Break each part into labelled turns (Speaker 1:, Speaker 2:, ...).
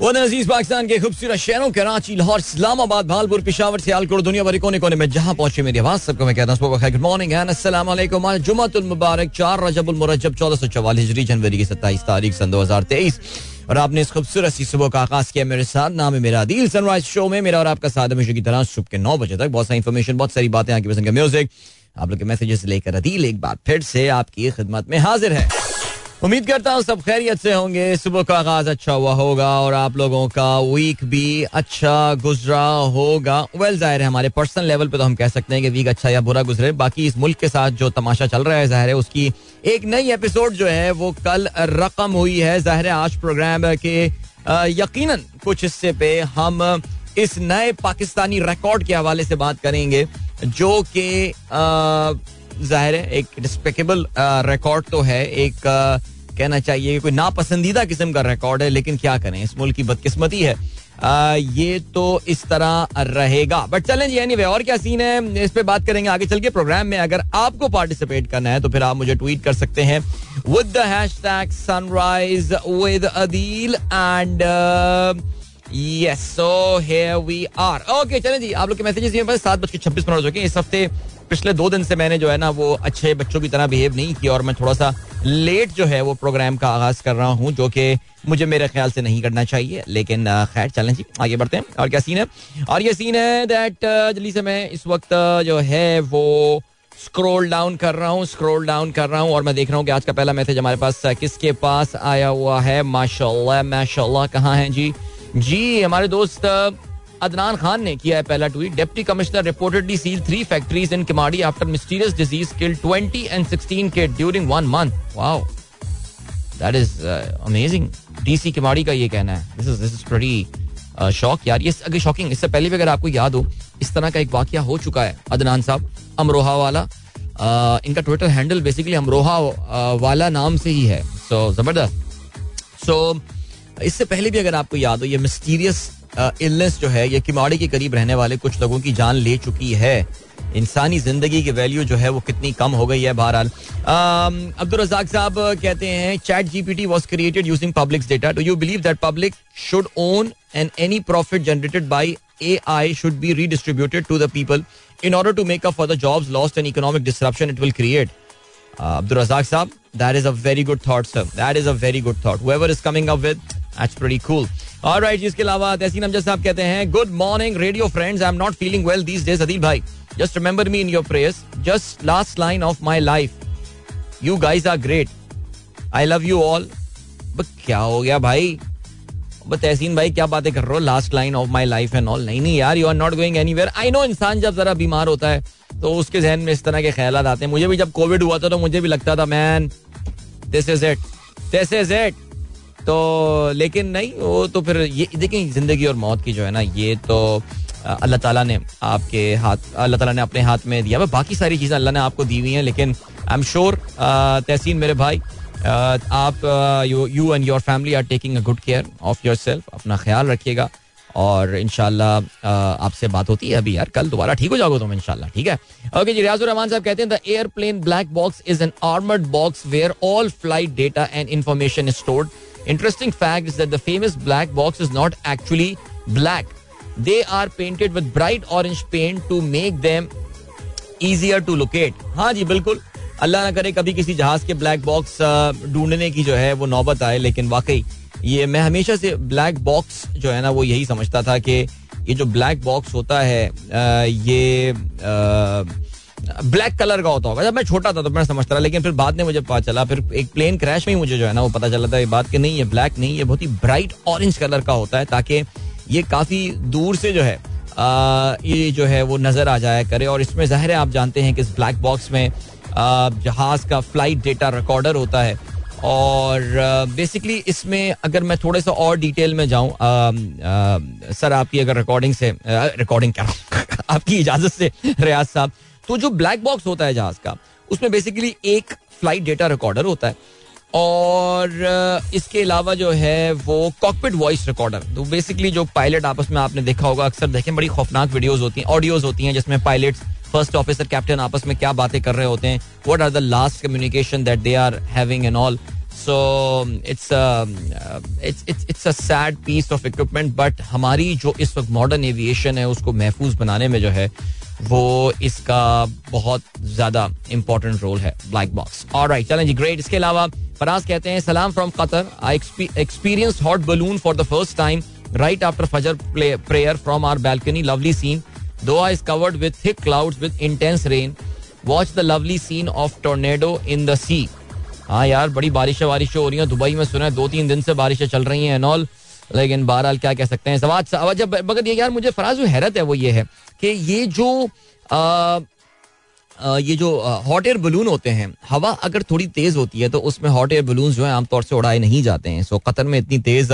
Speaker 1: वो अज़ीज़ पाकिस्तान के खूबसूरत शहरों, कराची, लाहौर, इस्लामाबाद, भालपुर, पिशावर, सियालकोट, दुनिया भर कोने कोने में जहाँ पहुँचे मेरी आवाज़, सबको मैं कहता हूँ गुड मॉर्निंग अस्सलाम वालेकुम मुबारक, चार रजबुल मुरज्जब, चौदह सौ चौवालीस हिजरी, जनवरी की सत्ताईस तारीख, सन दो हज़ार तेईस। और आपने इस खूबसूरत सी सुबह का आगाज़ किया मेरे साथ, नाम है मेरा दिल सनराइज शो में, मेरा और आपका साथ हमेशा की तरह सुबह के नौ बजे तक बहुत सारी इन्फॉर्मेशन बहुत सारी बातें आपकी पसंद का म्यूज़िक आप लोग के मैसेजेस लेकर अदील एक बार फिर से आपकी खिदमत में हाजिर है। उम्मीद करता हूँ सब खैरियत से होंगे। सुबह का आगाज़ अच्छा हुआ होगा और आप लोगों का वीक भी अच्छा गुजरा होगा। वेल ज़ाहिर है हमारे पर्सनल लेवल पे तो हम कह सकते हैं कि वीक अच्छा या बुरा गुजरे। बाकी इस मुल्क के साथ जो तमाशा चल रहा है, ज़ाहिर है उसकी एक नई एपिसोड जो है, वो कल रकम हुई है। ज़ाहिर है आज प्रोग्राम के यकीन कुछ हिस्से पे हम इस नए पाकिस्तानी रिकॉर्ड के हवाले से बात करेंगे, जो कि ज़ाहिर है एक डिस्पेकेबल रिकॉर्ड तो है। एक कहना चाहिए कि कोई नापसंदीदा किस्म का रिकॉर्ड है लेकिन क्या करें? इस मुल्क की बदकिस्मती है। आ, ये तो इस तरह रहेगा। बट चलें जी एनीवे और क्या सीन है? इस पे बात करेंगे आगे चल के प्रोग्राम में। अगर आपको पार्टिसिपेट करना है तो फिर आप मुझे ट्वीट कर सकते हैं with the hashtag sunrise with Adeel and yes so here we are okay चलें जी आप लोग के मैसेजेस ये बस सात बज के छब्बीस मिनट हो चुके हैं। इस हफ़्ते पिछले दो दिन से मैंने जो है ना वो अच्छे बच्चों की तरह बिहेव नहीं किया और मैं थोड़ा सा लेट जो है वो प्रोग्राम का आगाज़ कर रहा हूँ, जो कि मुझे मेरे ख्याल से नहीं करना चाहिए। लेकिन खैर, चलें जी, आगे बढ़ते हैं। और क्या सीन है? और ये सीन है दैट जल्दी से मैं इस वक्त जो है वो स्क्रोल डाउन कर रहा हूँ स्क्रोल डाउन कर रहा हूँ और मैं देख रहा हूँ कि आज का पहला मैसेज हमारे पास किसके पास आया हुआ है? माशाल्लाह माशाल्लाह, कहाँ है जी? जी, हमारे दोस्त अदनान खान ने किया है पहला tweet deputy commissioner reportedly seal three factories in Keamari after mysterious disease kill 20 and 16 के during one month wow that is amazing DC Keamari का ये कहना है। This is this is pretty shock यार। ये अगर शॉकिंग इससे पहले भी अगर आपको याद हो इस तरह का एक वाक्य हो चुका है अदनान साहब अमरोहा वाला। Uh, इनका Twitter handle basically Amroha uh, वाला नाम से ही है। सो ज़बरदस्त। सो इससे पहले भी अगर आपको याद हो ये मिस्टीरियस इलनेस जो है, ये किमाड़ी के करीब रहने वाले कुछ लोगों की जान ले चुकी है। इंसानी ज़िंदगी की वैल्यू जो है, वो कितनी कम हो गई है बहरहाल। अब्दुल रजाक साहब कहते हैं ChatGPT was created using public data do you believe that public should own and any profit generated by AI should be redistributed to the people in order to make up for the jobs lost and economic disruption it will. Abdul Razak Saab, that is a very good thought, sir. That is a very good thought. Whoever is coming up with, that's pretty cool. Right इसके अलावा तहसीन अमजद साहब कहते हैं good morning radio friends I am not feeling well these days Adeel भाई just remember me in your prayers just last line of my life you guys are great I love you all क्या हो गया भाई तहसीन भाई क्या बातें कर रहे हो last line of my life and all नहीं नहीं यार you are not going any I know इंसान जब जरा बीमार होता है तो उसके जहन में इस तरह के ख्याल आते हैं। मुझे भी जब कोविड हुआ था तो मुझे भी लगता था man this is it this is it तो लेकिन नहीं, वो तो फिर ये देखें ज़िंदगी और मौत की जो है ना, ये तो अल्लाह ताला ने आपके हाथ, अल्लाह ताला ने अपने हाथ में दिया बाकी सारी चीज़ें अल्लाह ने आपको दी हुई हैं, लेकिन आई एम श्योर तहसीन मेरे भाई आप you and your family are taking a good care of yourself अपना ख्याल रखिएगा। और इनशाला आपसे बात होती है अभी यार, कल दोबारा ठीक हो जाओगे तुम इनशाला ठीक है ओके जी रियाजुर रहमान साहब कहते हैं the airplane black box is an armoured box where all flight data and information is stored Interesting fact is that the famous black box is not actually black. They are painted with bright orange paint to make them easier to locate. हाँ जी, बिल्कुल अल्लाह ना करे कभी किसी जहाज़ के black box ढूँढने की जो है वो नौबत आए, लेकिन वाकई ये मैं हमेशा से ब्लैक बॉक्स जो है ना वो यही समझता था कि ये जो ब्लैक बॉक्स होता है ये ब्लैक कलर का होता होगा। जब मैं छोटा था तो मैं समझता था लेकिन फिर बाद में मुझे पता चला फिर एक प्लेन क्रैश में ही मुझे जो है ना वो पता चला था ये बात कि नहीं ये ब्लैक नहीं ये बहुत ही ब्राइट ऑरेंज कलर का होता है ताकि ये काफ़ी दूर से जो है आ, ये जो है वो नज़र आ जाया करे। और इसमें ज़ाहिर है आप जानते हैं कि इस ब्लैक बॉक्स में जहाज़ का फ़्लाइट डेटा रिकॉर्डर होता है। और बेसिकली uh, इसमें अगर मैं थोड़े सा और डिटेल में जाऊँ सर आपकी अगर रिकॉर्डिंग से रिकॉर्डिंग क्या? आपकी इजाज़त से रियाज साहब। तो जो ब्लैक बॉक्स होता है जहाज़ का उसमें बेसिकली एक फ़्लाइट डेटा रिकॉर्डर होता है। और इसके अलावा जो है वो कॉकपिट वॉइस रिकॉर्डर तो बेसिकली जो पायलट आपस में आपने देखा होगा, अक्सर देखें बड़ी खौफनाक वीडियोस होती हैं ऑडियोज होती हैं, जिसमें पायलट्स फ़र्स्ट ऑफिसर कैप्टन आपस में क्या बातें कर रहे होते हैं what are the last communication that they are having and all so it's it's it's a sad piece of equipment but हमारी जो इस वक्त मॉडर्न एविएशन है, उसको महफूज बनाने में जो है वो इसका बहुत ज़्यादा इंपॉर्टेंट रोल है ब्लैक बॉक्स और राइट चलें जी ग्रेट इसके अलावा फराज कहते हैं, सलाम from Qatar I experience hot balloon for the first time right after फजर prayer from our balcony lovely scene though is covered with thick clouds with intense rain watch the lovely scene of tornado in the sea हाँ यार, बड़ी बारिशें वारिशें हो रही हैं, Dubai में सुना है दो तीन दिन से बारिशें चल रही हैं एनऑल लेकिन बहरहाल क्या कह सकते हैं सवाज जब मगर ये यार मुझे फराज हैरत है वो ये है कि ये जो आ, ये जो हॉट एयर बलून होते हैं हवा अगर थोड़ी तेज होती है तो उसमें हॉट एयर बलून जो है आमतौर से उड़ाए नहीं जाते हैं। सो कतर में इतनी तेज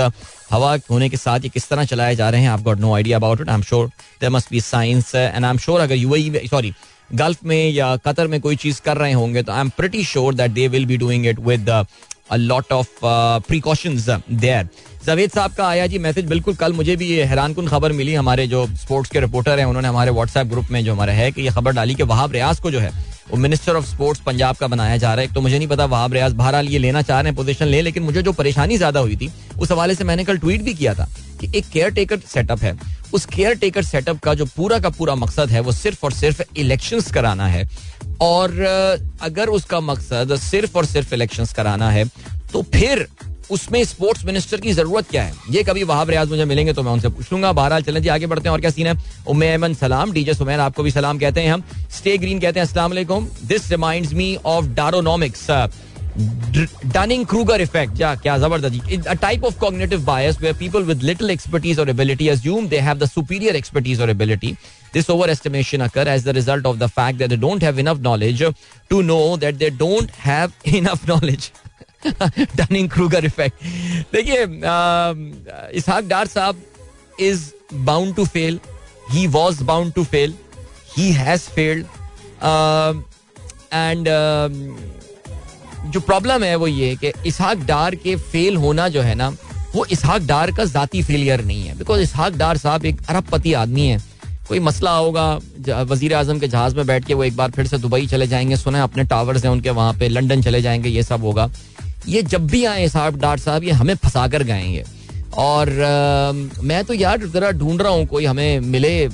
Speaker 1: हवा होने के साथ ये किस तरह चलाए जा रहे हैं आप got no idea about it I am sure there must be science and I am sure अगर यूएई सॉरी गल्फ में या कतर में कोई चीज़ कर रहे होंगे तो I am pretty sure that they will be doing it with lot of precautions there Javed साहब का आया जी मैसेज बिल्कुल कल मुझे भी ये हैरान कन खबर मिली हमारे जो स्पोर्ट्स के रिपोर्टर हैं उन्होंने हमारे व्हाट्सएप ग्रुप में जो हमारा है कि ये खबर डाली कि वहाब रियाज को जो है वो मिनिस्टर ऑफ़ स्पोर्ट्स पंजाब का बनाया जा रहा है तो मुझे नहीं पता वहाब रियाज बहरहाल ये लेना चाह रहे हैं पोजीशन ले लेकिन मुझे जो परेशानी ज़्यादा हुई थी उस हवाले से मैंने कल ट्वीट भी किया था कि एक केयर टेकर सेटअप है उस केयर टेकर सेटअप का जो पूरा का पूरा मकसद है, वो सिर्फ़ और सिर्फ़ इलेक्शंस कराना है। और अगर उसका मकसद सिर्फ़ और सिर्फ़ इलेक्शंस कराना है तो फिर उसमें स्पोर्ट्स मिनिस्टर की ज़रूरत क्या है? ये कभी वहाब रियाज मुझे मिलेंगे तो मैं उनसे पूछ लूँगा बहरहाल चलें जी, आगे बढ़ते हैं और क्या सीन है? उम्मे अमन सलाम, डीजे सुमैर आपको भी सलाम कहते हैं हम। स्टे ग्रीन कहते हैं वालेकुम। This remind me of Daronomics Dunning Kruger effect. Yeah, क्या जबरदस्त A type of cognitive bias where people with little expertise or ability assume they have the superior expertise or ability. This overestimation occur as the result of the fact that they don't have enough knowledge to know that they don't have enough knowledge. Dunning Kruger effect देखिए इसहाक डार साहब is bound to fail he was bound to fail he has failed and जो problem है वो ये कि इसहाक डार के fail होना जो है ना वो इसहाक डार का जाती फेलियर नहीं है। बिकॉज़ इसहाक डार साहब एक अरबपति आदमी है। कोई मसला होगा वज़ीर आज़म के जहाज़ में बैठ के वो एक बार फिर से दुबई चले जाएँगे सुने अपने टावर्स हैं उनके वहाँ पे लंदन चले जाएँगे ये सब होगा। ये जब भी आए साहब डार साहब ये हमें फंसा कर गएँगे। और आ, मैं तो यार जरा ढूंढ रहा हूँ कोई हमें मिले आ,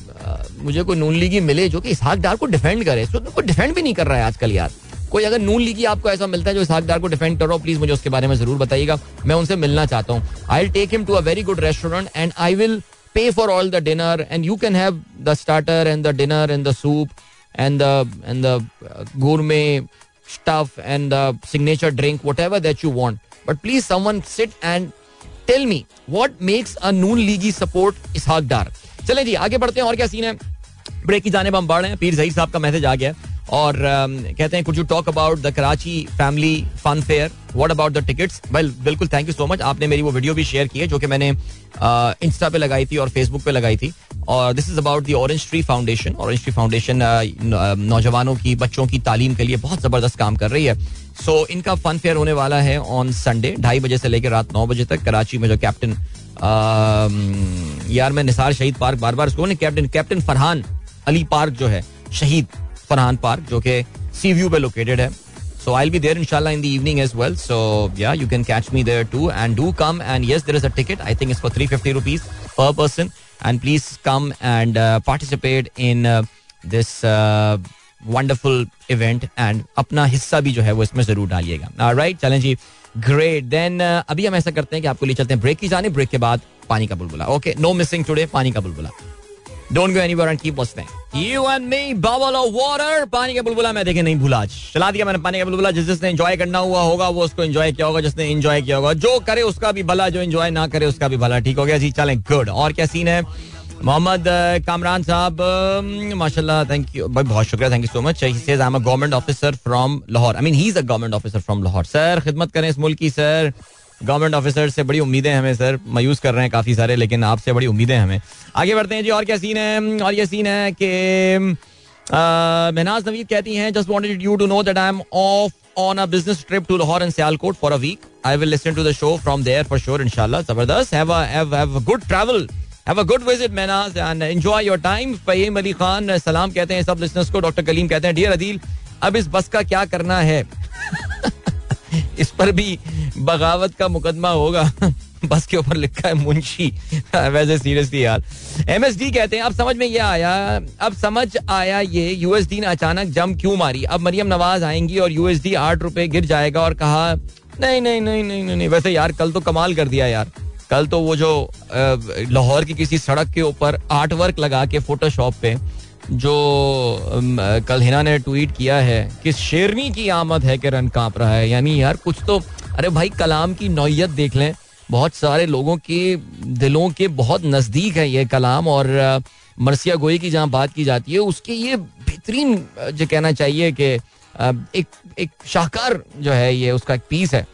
Speaker 1: मुझे कोई नून लीगी मिले जो कि इसहाक डार को डिफेंड करे। तो डिफेंड भी नहीं कर रहा है आजकल यार। कोई अगर नून लीगी आपको ऐसा मिलता है जो इसहाक डार को डिफेंड कर हो प्लीज़ मुझे उसके बारे में ज़रूर बताइएगा। मैं उनसे मिलना चाहता हूँ। I will take him to a very good restaurant and I will pay for all the dinner and you can have the starter and the dinner and the soup and the and the gourmet stuff and the signature drink, whatever that you want. But please, someone sit and tell me what makes a noon league support Ishaq Dar चलें जी आगे बढ़ते हैं और क्या scene है? Break की जाने पर हम बढ़ रहे हैं। पीर जहीर साहब का मैसेज आ गया और uh, कहते हैं could you talk about the Karachi family fun fair what about the tickets well बिल्कुल थैंक यू सो मच आपने मेरी वो वीडियो भी शेयर की है जो कि मैंने इंस्टा uh, पे लगाई थी और फेसबुक पे लगाई थी। और this is about the Orange Tree Foundation Orange Tree Foundation नौजवानों की बच्चों की तालीम के लिए बहुत ज़बरदस्त काम कर रही है। सो so, इनका फन फेयर होने वाला है ऑन संडे ढाई बजे से लेकर रात नौ बजे तक कराची में जो कैप्टन यार मैं निसार शहीद पार्क बार बार उसको captain captain Farhan Ali park जो है शहीद। फरहान पार्क, जो कि सी व्यू पे लोकेटेड है। सो आई बी देर इनशाला in the edge well so yeah you can catch me there too and do come and yes there is a ticket I think is for three fifty rupees per person and please come and participate in this wonderful event and अपना हिस्सा भी जो है वो इसमें ज़रूर डालिएगा। Right चलें जी। ग्रेट देन uh, अभी हम ऐसा करते हैं कि आपको ले चलते हैं। ब्रेक की जाने ब्रेक के बाद पानी का बुलबुला। ओके नो मिसिंग टूडे पानी का बुलबुला। Don't go anywhere and keep listening you and me bubble of water पानी का बुलबुला मैं देखे नहीं भूला आज। चला दिया मैंने पानी का बुलबुला। जिस जिसने एंजॉय करना हुआ होगा, वो उसको एंजॉय किया होगा। जिसने एंजॉय किया होगा, जो करे उसका भी भला, जो एंजॉय ना करे उसका भी भला। ठीक हो गया जी, चलें गुड और क्या सीन है? मोहम्मद कामरान साहब माशाल्लाह थैंक यू भाई, बहुत शुक्रिया thank you so much he says I am a government officer from Lahore I mean he is a government officer from Lahore sir खिदमत करें इस मुल्क की सर गवर्नमेंट ऑफिसर से बड़ी उम्मीदें हमें सर मायूस कर रहे हैं काफ़ी सारे, लेकिन आपसे बड़ी उम्मीदें हमें। आगे बढ़ते हैं जी, और क्या सीन है? और ये सीन है कि मेहनाज नवीद कहती हैं just wanted you to know that I am off on a business trip to Lahore and Sialkot for a week I will listen to the show from there for sure इंशाल्लाह ज़बरदस्त have good travel have a good visit Mehnaz and enjoy your time Fayam Ali Khan सलाम कहते हैं सब listeners को. Doctor Kaleem कहते हैं dear Adeel अब इस बस का क्या करना है? इस पर भी बगावत का मुकदमा होगा। बस के ऊपर लिखा है मुंशी। वैसे सीरियसली यार। एमएसडी कहते हैं, अब समझ में ये आया, अब समझ आया ये यूएसडी ने अचानक जम क्यों मारी? अब मरियम नवाज़ आएँगी और यूएसडी आठ रुपए गिर जाएगा और कहा, नहीं नहीं नहीं नहीं नहीं। वैसे यार, कल तो कमाल कर दिया यार। कल तो वो जो लाहौर की किसी सड़क के ऊपर आर्ट वर्क लगा के फोटोशॉप पे जो कल हिना ने ट्वीट किया है कि शेरनी की आमद है कि रन काँप रहा है। यानी यार, कुछ तो अरे भाई, कलाम की नौयत देख लें। बहुत सारे लोगों के दिलों के बहुत नज़दीक है ये कलाम और मरसिया गोई की जहाँ बात की जाती है, उसके ये बेहतरीन जो कहना चाहिए कि एक एक शाहकार जो है ये, उसका एक पीस है।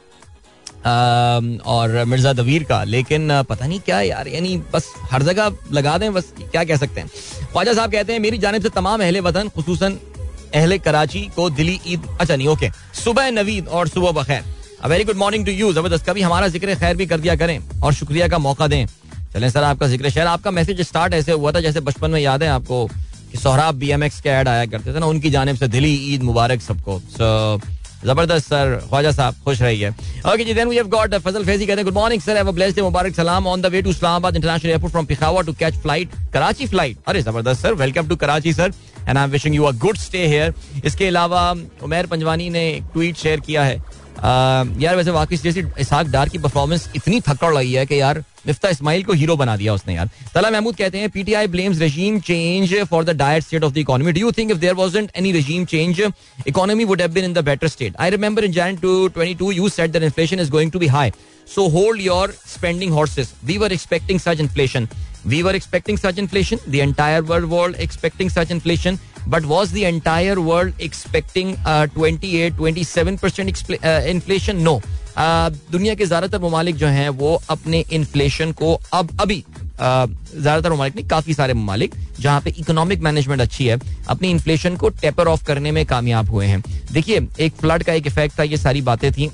Speaker 1: और मिर्ज़ा दवीर का। लेकिन पता नहीं क्या यार, यानी बस हर जगह लगा दें, बस क्या कह सकते हैं। ख्वाजा साहब कहते हैं, मेरी जानब से तमाम अहले वतन खसूस अहले कराची को दिली ईद अच्छा नहीं, ओके, सुबह नवीद और सुबह बखैर। Very good morning to you ज़बरदस्त। कभी हमारा ज़िक्र खैर भी कर दिया करें और शुक्रिया का मौका दें। चलें सर, आपका ज़िक्र शहर आपका मैसेज स्टार्ट ऐसे हुआ था जैसे बचपन में याद है आपको कि सोहराब बी एम एक्स के ऐड आया करते थे ना, उनकी जानब से दिली ईद मुबारक सबको। ज़बरदस्त, सर। ख्वाजा साहब, खुश रहिए। Okay ji then we have got Fazal Faizi कहते हैं good morning sir have a blessed day मुबारक सलाम on the way to Islamabad international airport from Peshawar to catch flight Karachi flight अरे, ज़बरदस्त sir welcome to Karachi sir and I am wishing you a good stay here इसके अलावा उमेर पंजवानी ने tweet share किया है। यार, वैसे वाकई, जैसे इसाक डार की परफॉर्मेंस इतनी थकड़ लगी है कि यार मिफ्ता इस्माइल को हीरो बना दिया उसने यार। तला महमूद कहते हैं PTI blames regime change for the dire state of the economy do think if there wasn't any regime change economy would have better state I remember in Jan two twenty two you said that inflation is going to be high so hold your spending horses we were expecting such inflation we were expecting such inflation the entire world world expecting such inflation but was the entire world expecting twenty eight twenty seven percent inflation no दुनिया के ज़्यादातर ममालिक जो हैं, वो अपने inflation को अब, अभी ज़्यादातर ममालिक नहीं, काफ़ी सारे ममालिक, जहाँ पे इकोनॉमिक मैनेजमेंट अच्छी है, अपनी इन्फ्लेशन को टेपर ऑफ़ करने में कामयाब हुए हैं। देखिए, एक फ्लड का एक इफ़ेक्ट था, ये सारी बातें थी,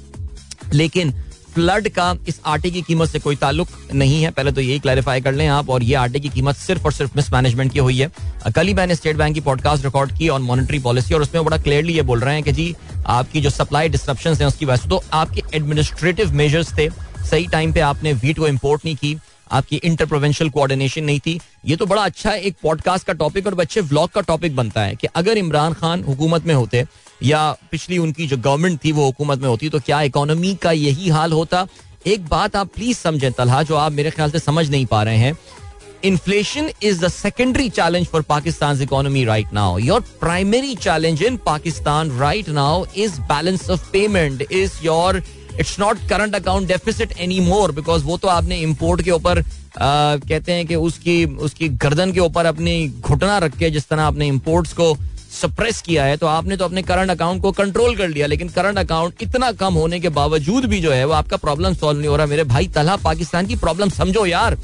Speaker 1: लेकिन फ्लड का इस आटे की कीमत से कोई ताल्लुक नहीं है। पहले तो यही क्लैरिफाई कर लें आप, और ये आटे की कीमत सिर्फ़ और सिर्फ़ मिसमैनेजमेंट की हुई है। कल ही मैंने स्टेट बैंक की पॉडकास्ट रिकॉर्ड की ऑन मॉनिटरी पॉलिसी और उसमें बड़ा क्लियरली ये बोल रहे हैं कि जी, आपकी जो सप्लाई डिस्ट्रप्शन है उसकी वजह से तो आपके एडमिनिस्ट्रेटिव मेजर्स थे। सही टाइम पे आपने वीट को इम्पोर्ट नहीं की, आपकी इंटर प्रोवेंशियल कोऑर्डिनेशन नहीं थी। ये तो बड़ा अच्छा एक पॉडकास्ट का टॉपिक और बच्चे व्लॉग का टॉपिक बनता है कि अगर इमरान खान हुकूमत में होते या पिछली उनकी जो गवर्नमेंट थी वो हुकूमत में होती तो क्या इकोनॉमी का यही हाल होता? एक बात आप प्लीज़ समझें, तलहा, जो आप मेरे ख्याल से समझ नहीं पा रहे हैं। Inflation is the secondary challenge for Pakistan economy right now your primary challenge in Pakistan right now is balance of payment is your it's not current account deficit any more because वो तो आपने import के ऊपर कहते हैं कि उसकी उसकी गर्दन के ऊपर अपनी घुटना रख के जिस तरह आपने इम्पोर्ट्स को सप्रेस किया है तो आपने तो अपने करंट अकाउंट को कंट्रोल कर लिया, लेकिन करंट अकाउंट इतना कम होने के बावजूद भी जो है, वो आपका प्रॉब्लम सॉल्व नहीं हो रहा। मेरे भाई तला पाकिस्तान की प्रॉब्लम समझो यार।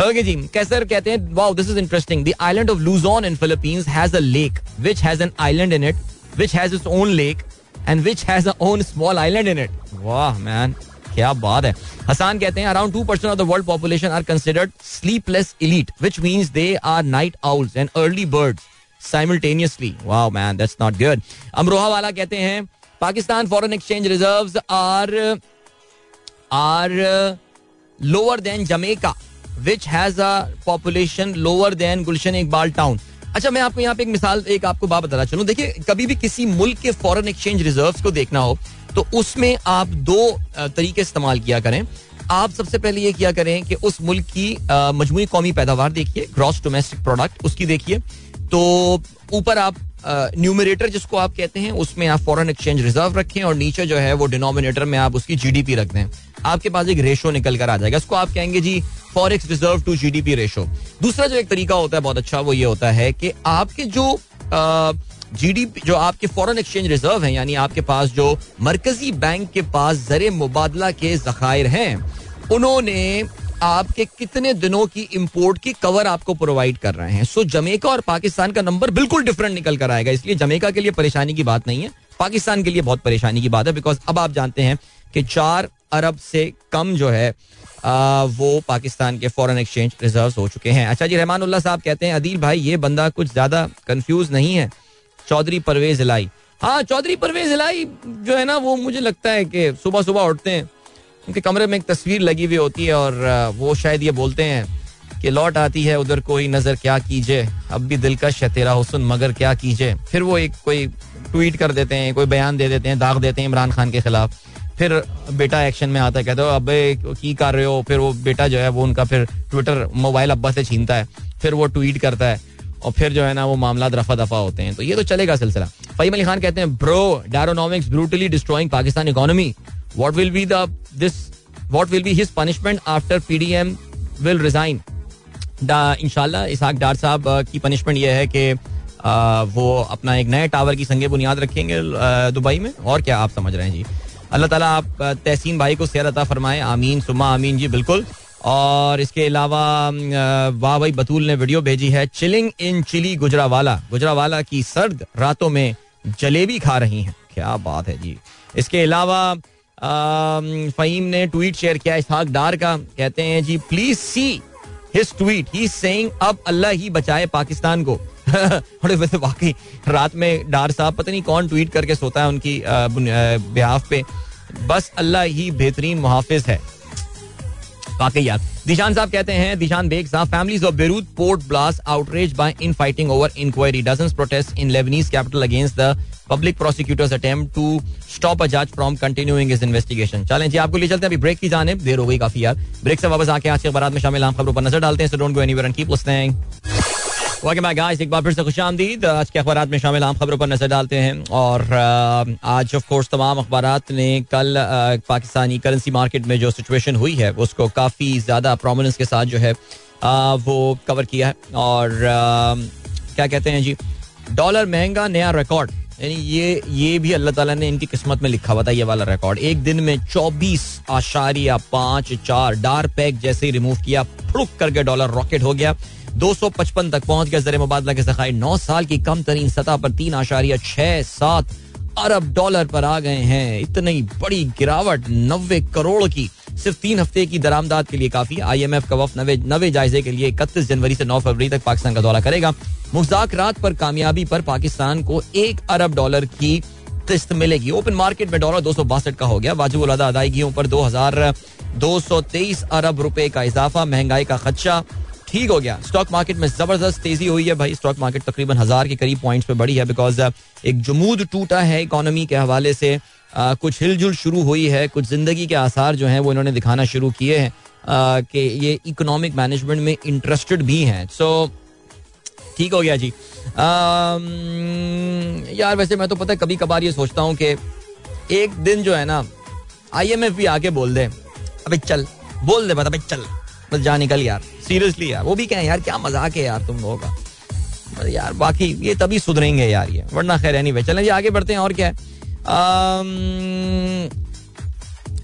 Speaker 1: ओके जी, कैसर कहते हैं wow this is interesting the island of Luzon in Philippines has a lake which has an island in it which has its own lake and which has a own small island in it वाह man क्या बात है। हसान कहते हैं around two percent of the world population are considered sleepless elite which means they are night owls and early birds simultaneously wow man that's not good Amroha वाला कहते हैं, Pakistan foreign exchange reserves are are lower than Jamaica which has a population lower than Gulshan Iqbal town अच्छा मैं आपको यहाँ पे एक मिसाल, एक आपको बात बताना चलूँ देखिए, कभी भी किसी मुल्क के फॉरेन एक्सचेंज रिजर्व्स को देखना हो तो उसमें आप दो तरीके इस्तेमाल किया करें। आप सबसे पहले ये किया करें कि उस मुल्क की मजमू कौमी पैदावार देखिए ग्रॉस डोमेस्टिक प्रोडक्ट उसकी देखिए। तो ऊपर आप न्यूमरेटर जिसको आप कहते हैं, उसमें आप फॉरेन एक्सचेंज रिज़र्व रखें और नीचे जो है वो डिनोमिनेटर में आप उसकी जीडीपी रख दें। आपके पास एक रेशो निकल कर आ जाएगा। इसको आप कहेंगे जी forex reserve to GDP ratio दूसरा जो एक तरीका होता है बहुत अच्छा वो ये होता है कि आपके जो जीडीपी जो आपके फॉरेन एक्सचेंज रिज़र्व हैं, यानी आपके पास जो मरकजी बैंक के पास जर मुबादला के जखायर हैं, उन्होंने आपके कितने दिनों की इंपोर्ट की कवर आपको प्रोवाइड कर रहे हैं? सो जमेका और पाकिस्तान का नंबर बिल्कुल डिफरेंट निकल कर आएगा। इसलिए जमेका के लिए परेशानी की बात नहीं है। पाकिस्तान के लिए बहुत परेशानी की बात है बिकॉज़ अब आप जानते हैं कि चार अरब से कम जो है आ, वो पाकिस्तान के फॉरेन एक्सचेंज रिज़र्व हो चुके हैं। अच्छा जी रहमान साहब कहते हैं अदील भाई ये बंदा कुछ ज़्यादा कंफ्यूज नहीं है। चौधरी परवेज इलाई। हाँ चौधरी परवेज इलाई जो है ना वो मुझे लगता है कि सुबह सुबह उठते हैं। उनके कमरे में एक तस्वीर लगी हुई होती है और वो शायद ये बोलते हैं कि लौट आती है, उधर कोई नज़र क्या कीजिए, अब भी दिलकश है तेरा हुसन, मगर क्या कीजिए। फिर वो एक कोई ट्वीट कर देते हैं, कोई बयान दे देते हैं, दाग देते हैं इमरान खान के खिलाफ। फिर बेटा एक्शन में आता है, कहते हो, अब, की कर रहे हो? फिर वो बेटा जो है, वो उनका फिर ट्विटर मोबाइल अब्बा से छीनता है। फिर वो ट्वीट करता है और फिर जो है ना, वो मामला रफा दफ़ा होते हैं। तो ये तो चलेगा सिलसिला। फहीम अली खान कहते हैं bro daronomics brutally destroying Pakistan economy what will be this what will be his punishment after PDM will resign इंशाल्लाह, इसहाक डार साहब की पनिशमेंट यह है कि वो अपना एक नए टावर की संगे बुनियाद रखेंगे दुबई में। और क्या आप समझ रहे हैं जी? अल्लाह ताला आप तहसीन भाई को सेहत अता फरमाए। आमीन सुमा आमीन जी, बिल्कुल। और इसके अलावा वाह भाई, बतूल ने वीडियो भेजी है, chilling in chilly Gujranwala. Gujranwala की सर्द रातों में जलेबी खा रही हैं। क्या बात है जी। इसके अलावा फहीम ने ट्वीट शेयर किया इसहाक डार का। कहते हैं, जी please see his tweet he saying अब अल्लाह ही बचाए पाकिस्तान को. वैसे वाकई, रात में डार साहब पता नहीं कौन ट्वीट करके सोता है उनकी बिहाफ पे। बस अल्लाह ही बेहतरीन मुहाफिज है। वाकई यार। दिशान साहब कहते हैं, दिशान बेग साहब families of Beirut port blast outrage by in fighting over inquiry dozen protest in Lebanese capital against the public prosecutors attempt to stop a जज फ्रॉम कंटिन्यूइंग इज़ इन्वेस्टिगेशन चलें जी, आपको ले चलते हैं अभी ब्रेक की जाने देर हो गई काफ़ी यार। ब्रेक से वापस आके आज के बारात में शामिल आम खबरों पर नज़र डालते हैं so don't go anywhere and keep listening back guys एक बार फिर से खुश आमदीद। आज के अखबार में शामिल आम खबरों पर नज़र डालते हैं और आज ऑफ़ कोर्स तमाम अखबार ने कल पाकिस्तानी करेंसी मार्केट में जो सिचुएशन हुई है, उसको काफ़ी ज़्यादा प्रोमिनेंस के साथ जो है वो कवर किया है। और क्या कहते हैं जी? डॉलर महँगा, नया रिकॉर्ड यानी ये ये भी अल्लाह ताला ने इनकी किस्मत में लिखा हुआ था, ये वाला रिकॉर्ड एक दिन में चौबीस आशारिया पाँच चार डार पैक जैसे ही रिमूव किया, फुड़क करके डॉलर रॉकेट हो गया। 255 तक पहुँच गया जर मुबादला के जखायर नौ साल की कम तरीन सतह पर तीन आशारिया छह सात अरब डॉलर पर आ गए हैं। इतनी बड़ी गिरावट, नब्बे करोड़ की, सिर्फ़ तीन हफ़्ते की दरामदाद के लिए काफ़ी। आई एम एफ़ का वफ नवे नवे जायजे के लिए इकतीस जनवरी से नौ फरवरी तक पाकिस्तान का दौरा करेगा। मुजाकरात पर कामयाबी पर पाकिस्तान को एक अरब डॉलर की किस्त मिलेगी। ओपन मार्केट में डॉलर दो सौ बासठ का हो गया। वाजिब अदायगियों पर दो हज़ार दो सौ तेईस अरब रुपए का इजाफा, महँगाई का खदशा ठीक हो गया। स्टॉक मार्केट में ज़बरदस्त तेज़ी हुई है भाई। स्टॉक मार्केट तकरीबन हज़ार के करीब पॉइंट्स पे बढ़ी है बिकॉज़ uh, एक जमूद टूटा है इकोनॉमी के हवाले से। आ, uh, कुछ हिलजुल शुरू हुई है कुछ ज़िंदगी के आसार जो हैं वो इन्होंने दिखाना शुरू किए हैं। Uh, कि ये इकोनॉमिक मैनेजमेंट में इंटरेस्टेड भी हैं। सो ठीक हो गया जी। आ, um, यार वैसे मैं तो पता है कभी कभार ये सोचता हूँ कि एक दिन जो है ना आईएमएफ भी आके बोल दे अबे चल बोल दे बता चल। बस जा निकल यार। सीरियसली यार, वो भी क्या यार, क्या मज़ाक है यार तुम लोगों का। यार, बाकी ये तभी सुधरेंगे यार ये, वरना खैर एनी चलें जी, आगे बढ़ते हैं, और क्या है?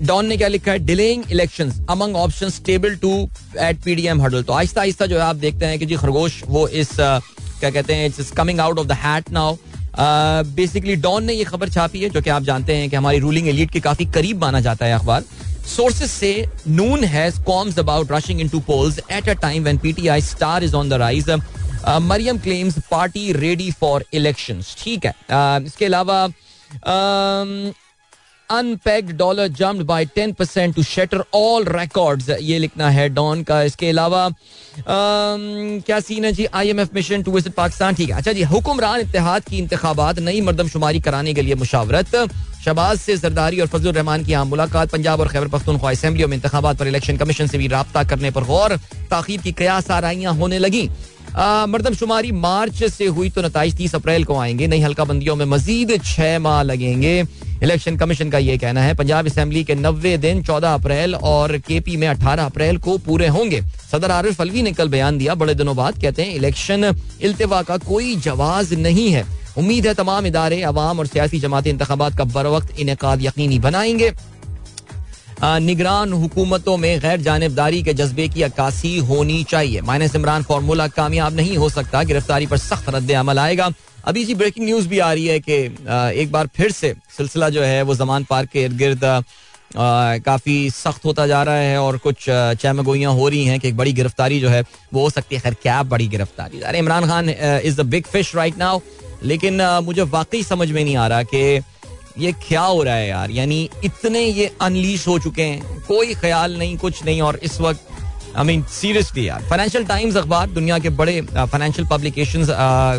Speaker 1: डॉन ने क्या लिखा है? Delaying elections among option stable to at PDM huddle तो आहिस्ता आहिस्ता जो है, आप देखते हैं कि जी, खरगोश, वो इस क्या कहते हैं, it's coming out of the hat now basically Dawn ने ये खबर छापी है, जो कि आप जानते हैं कि हमारी रूलिंग एलिट के काफ़ी करीब माना जाता है अखबार। Say Noon has qualms about rushing into polls at a time when PTI star is on the rise. Uh, Mariam claims party ready for elections. ठीक है. Uh, इसके अलावा unpacked dollar jump by ten percent to shatter all records ये लिखना है don का. इसके अलावा um, क्या सीन है जी? I M F mission to visit Pakistan ठीक है. अच्छा जी हुक्मरान इतिहाद की इंतबात नई मरदमशुमारी कराने के लिए मुशावरत. शबाज से जरदारी और फजल रहमान की आम मुलाकात, पंजाब और खैबर पख्तूनख्वा असम्बलियों में इंतबात पर इलेक्शन कमीशन से भी रबता करने पर गौर ताखिर की कयास आराइयाँ होने लगी। मरदमशुमारी मार्च से हुई तो नतज तीस अप्रैल को आएँगे, नई हल्का बंदियों में मजीद छह माह लगेंगे। इलेक्शन कमीशन का यह कहना है, पंजाब असम्बली के नब्बे दिन, चौदह अप्रैल और के पी में अठारह अप्रैल को पूरे होंगे। सदर आरिफ अलवी ने कल बयान दिया, बड़े दिनों बाद कहते हैं इलेक्शन इल्तवा का कोई जवाब नहीं है। उम्मीद है तमाम इदारे अवाम और सियासी जमात इंतबात का बर वक्त इनका यकीनी बनाएँगे। निगरान हुकूमतों में गैर जानबदारी के जज्बे की अक्सी होनी चाहिए। माइनस इमरान फार्मूला कामयाब नहीं हो सकता, गिरफ्तारी पर सख्त रद्द अमल आएगा। अभी जी ब्रेकिंग न्यूज़ भी आ रही है कि एक बार फिर से सिलसिला जो है वो जमान पार्क के इर्द गिर्द काफ़ी सख्त होता जा रहा है और कुछ चहमगोइयाँ हो रही हैं कि एक बड़ी गिरफ्तारी जो है वो हो सकती है। खैर, क्या बड़ी गिरफ्तारी? Imran Khan is the big fish right now लेकिन मुझे वाकई समझ में नहीं आ रहा कि ये क्या हो रहा है यार। यानी इतने ये अनलीश हो चुके हैं। कोई ख्याल नहीं, कुछ नहीं और इस वक्त आई मीन सीरियसली यार। फाइनेंशियल टाइम्स अखबार, दुनिया के बड़े फाइनेंशियल पब्लिकेशन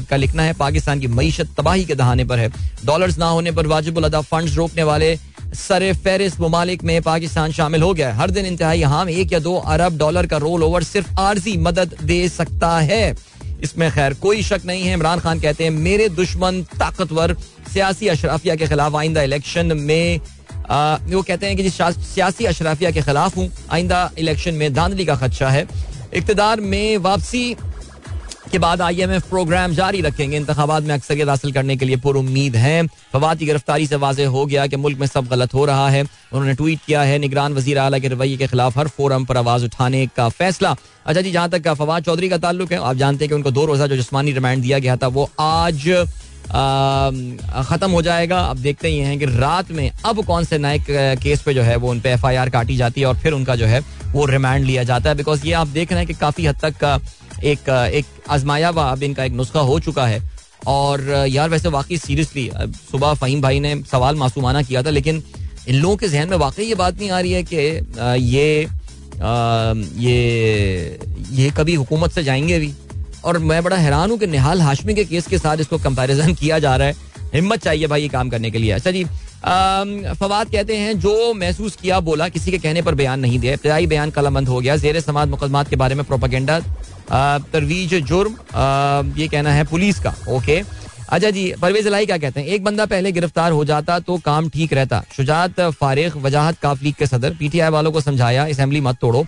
Speaker 1: का लिखना है, पाकिस्तान की मीशत तबाही के दहाने पर है। डॉलर्स ना होने पर वाजिबुल अदा फंड रोकने वाले सर फहरिस्त ममालिक में पाकिस्तान शामिल हो गया है। हर दिन इंतहाई हम एक या दो अरब डॉलर का रोल ओवर सिर्फ़ आर्जी मदद दे सकता है। इसमें खैर कोई शक नहीं है। इमरान खान कहते हैं मेरे दुश्मन ताकतवर सियासी अशराफिया के खिलाफ आइंदा इलेक्शन में आ, वो कहते हैं कि जिस सियासी अशराफिया के खिलाफ हूँ। आइंदा इलेक्शन में धांधली का खदशा है। इकतदार में वापसी के बाद आईएमएफ प्रोग्राम जारी रखेंगे। इंतबात में अक्सरियत हासिल करने के लिए पुर उम्मीद है। फवाद की गिरफ्तारी से वाजे हो गया कि मुल्क में सब गलत हो रहा है। उन्होंने ट्वीट किया है, निगरान वजी अला के रवैये के खिलाफ हर फोरम पर आवाज़ उठाने का फैसला। अच्छा जी, जहाँ तक फवाद चौधरी का ताल्लुक है, आप जानते हैं कि उनको दो रोजा जो जिसमानी रिमांड दिया गया था, वो आज खत्म हो जाएगा। अब देखते ही हैं कि रात में अब कौन से नए केस पे जो है वो उन पे एफ़ आई काटी जाती है और फिर उनका जो है वो रिमांड लिया जाता है। बिकॉज़ ये आप देख रहे हैं कि काफ़ी हद तक का एक एक आजमाया हुआ अब इनका एक नुस्खा हो चुका है। और यार वैसे वाकई सीरियसली सुबह फहीम भाई ने सवाल मासूमाना किया था, लेकिन इन लोगों के जहन में वाकई ये बात नहीं आ रही है कि ये ये ये कभी हुकूमत से जाएँगे भी। और मैं बड़ा हैरान हूँ कि निहाल हाशमी के केस के साथ इसको कंपैरिजन किया जा रहा है। हिम्मत चाहिए भाई ये काम करने के लिए। अच्छा जी फवाद कहते हैं, जो महसूस किया, बोला, किसी के कहने पर बयान नहीं दिया। इब्तदाई बयान कलमबंद हो गया। जेर समाज मुकदमात के बारे में प्रोपागेंडा तरवीज जुर्म ये कहना है पुलिस का, ओके। अच्छा जी, परवेज लाई क्या कहते हैं? एक बंदा पहले गिरफ़्तार हो जाता तो काम ठीक रहता। शुजात फारिग, वजाहत काफ लीग के सदर, पीटीआई वालों को समझाया असेंबली मत तोड़ो।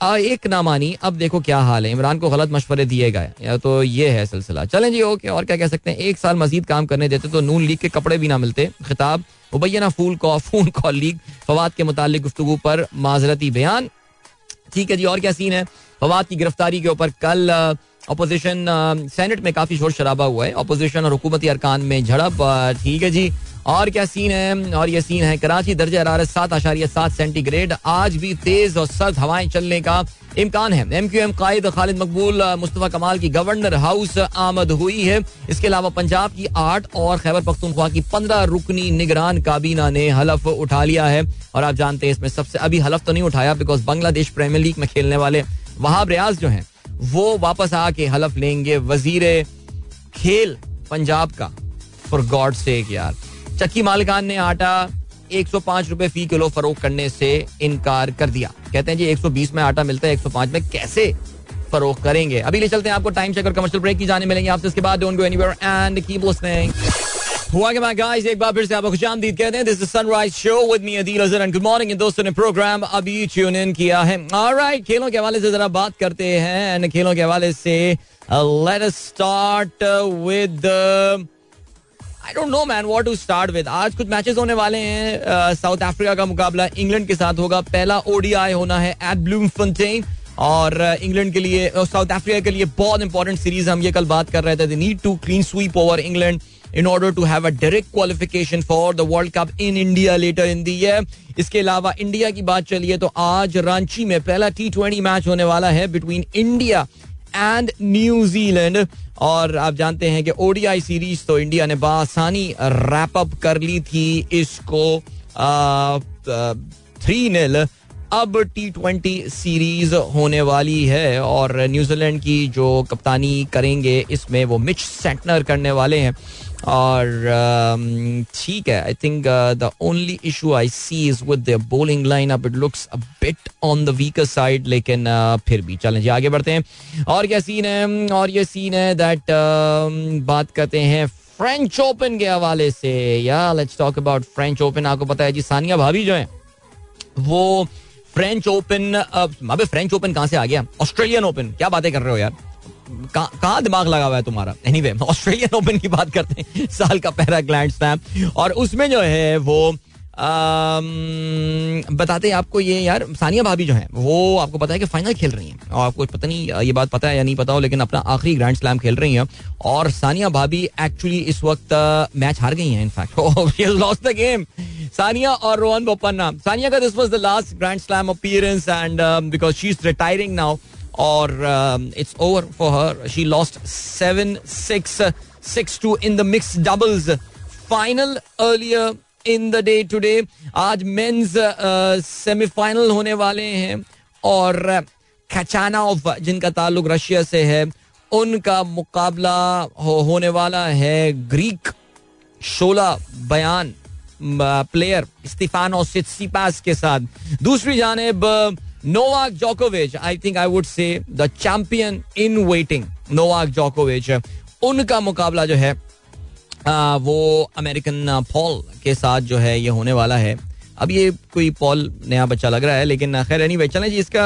Speaker 1: एक ना मानी अब देखो क्या हाल है। इमरान को गलत मशवरे दिए गए। तो ये है सिलसिला। चलें जी, ओके, और क्या कह सकते हैं? एक साल मजीद काम करने देते तो नून लीग के कपड़े भी ना मिलते। खिताब उबैना फूल कॉ फ़ोन कॉल लीग, फवाद के मुतालिक गुफ्तु पर माजरती बयान। ठीक है जी, और क्या सीन है? फवाद की गिरफ्तारी के ऊपर कल अपोजिशन सेनेट में काफ़ी शोर शराबा हुआ है। अपोजिशन और हुकूमती अरकान में झड़प ठीक है जी। और क्या सीन है? और ये सीन है कराची, दर्ज हरारत सात आशारिया सात सेंटीग्रेड आज भी तेज और सर्द हवाएँ चलने का इम्कान है। एम क्यू एम कायद खालिद मकबूल मुस्तफ़ा कमाल की गवर्नर हाउस आमद हुई है। इसके अलावा पंजाब की आठ और खैबर पख्तूनख्वा की पंद्रह रुकनी निगरान काबीना ने हलफ उठा लिया है। और आप जानते हैं इसमें सबसे, अभी हलफ तो नहीं उठाया बिकॉज़ बांग्लादेश प्रीमियर लीग में खेलने वाले वहाब रियाज जो हैं, वो वापस आके हलफ लेंगे वज़ीर खेल पंजाब का फॉर गॉड से यार। चक्की मालिकान ने आटा एक सौ पाँच रुपए फ़ी किलो फरोख करने से इनकार कर दिया। कहते हैं जी, एक सौ बीस में आटा मिलता है, एक सौ पाँच में कैसे फरोख करेंगे? अभी ले चलते हैं आपको टाइम चेक और कमर्शियल ब्रेक की जाने मिलेंगे आपसे, इसके बाद don't go anywhere and keep listening हुआ गाइस एक बार फिर से आपको खुशामदीद कहते हैं this is Sunrise Show with me Adeel and good morning दोस्तों ने प्रोग्राम अभी ट्यून इन किया है। ऑलराइट खेलों के हवाले से जरा बात करते हैं एंड खेलों के हवाले से let us start with I don't know man what to start with आज कुछ मैचेस होने वाले हैं साउथ uh, अफ्रीका का मुकाबला इंग्लैंड के साथ होगा। पहला ओडीआई होना है एट ब्लूम फंटेन और इंग्लैंड uh, के लिए साउथ uh, अफ्रीका के लिए बहुत इंपॉर्टेंट सीरीज़ हम ये कल बात कर रहे थे need to clean sweep over England in order to have a direct qualification for the World Cup in India later in the year. इसके अलावा इंडिया की बात चलिए तो आज रांची में पहला टी ट्वेंटी मैच होने वाला है बिटवीन इंडिया एंड न्यूजीलैंड और आप जानते हैं कि ओडीआई सीरीज़ तो इंडिया ने बासानी रैप अप कर ली थी इसको थ्री नील अब टी ट्वेंटी सीरीज़ होने वाली है और न्यूजीलैंड की जो कप्तानी करेंगे, इसमें वो मिच सेंटनर करने वाले हैं। और um, ठीक है I think the only issue I see is with bowling line up it looks a bit on the weaker side लेकिन uh, फिर भी चलें जी आगे बढ़ते हैं। और क्या सीन है? और ये सीन है दैट uh, बात करते हैं फ्रेंच ओपन के हवाले से। या let's talk about French Open आपको पता है जी सानिया भाभी जो है वो फ्रेंच ओपन अबे फ्रेंच ओपन कहाँ से आ गया? ऑस्ट्रेलियन ओपन क्या बातें कर रहे हो यार? कहाँ दिमाग लगा हुआ है तुम्हारा? एनी वे ऑस्ट्रेलियन ओपन की बात करते हैं। साल का पहला ग्लैंड स्लैम और उसमें जो है वो बताते हैं आपको ये यार, सानिया भाभी जो है, वो आपको पता है कि फाइनल खेल रही हैं। और आपको पता नहीं, ये बात पता है या नहीं पता हो, लेकिन अपना आखिरी ग्रैंड स्लैम खेल रही हैं। और सानिया भाभी एक्चुअली इस वक्त मैच हार गई हैं in fact lost the game Sania और रोहन बोपन्ना। सानिया का this was the last grand slam appearance and because she is retiring now और it's over for her she lost seven six six two in the mix doubles final earlier in the day today आज men's semifinal होने वाले हैं और खचानाव जिनका ताल्लुक Russia से है उनका मुकाबला हो, होने वाला है ग्रीक शोला बयान प्लेयर स्टीफानो सिपास के साथ। दूसरी जानब नोवाक जोकोविच I think I would say the champion in waiting Novak जोकोविच उनका मुकाबला जो है आ, वो अमेरिकन पॉल के साथ जो है ये होने वाला है। अब ये कोई पॉल नया बच्चा लग रहा है लेकिन खैर एनी वे चलें जी इसका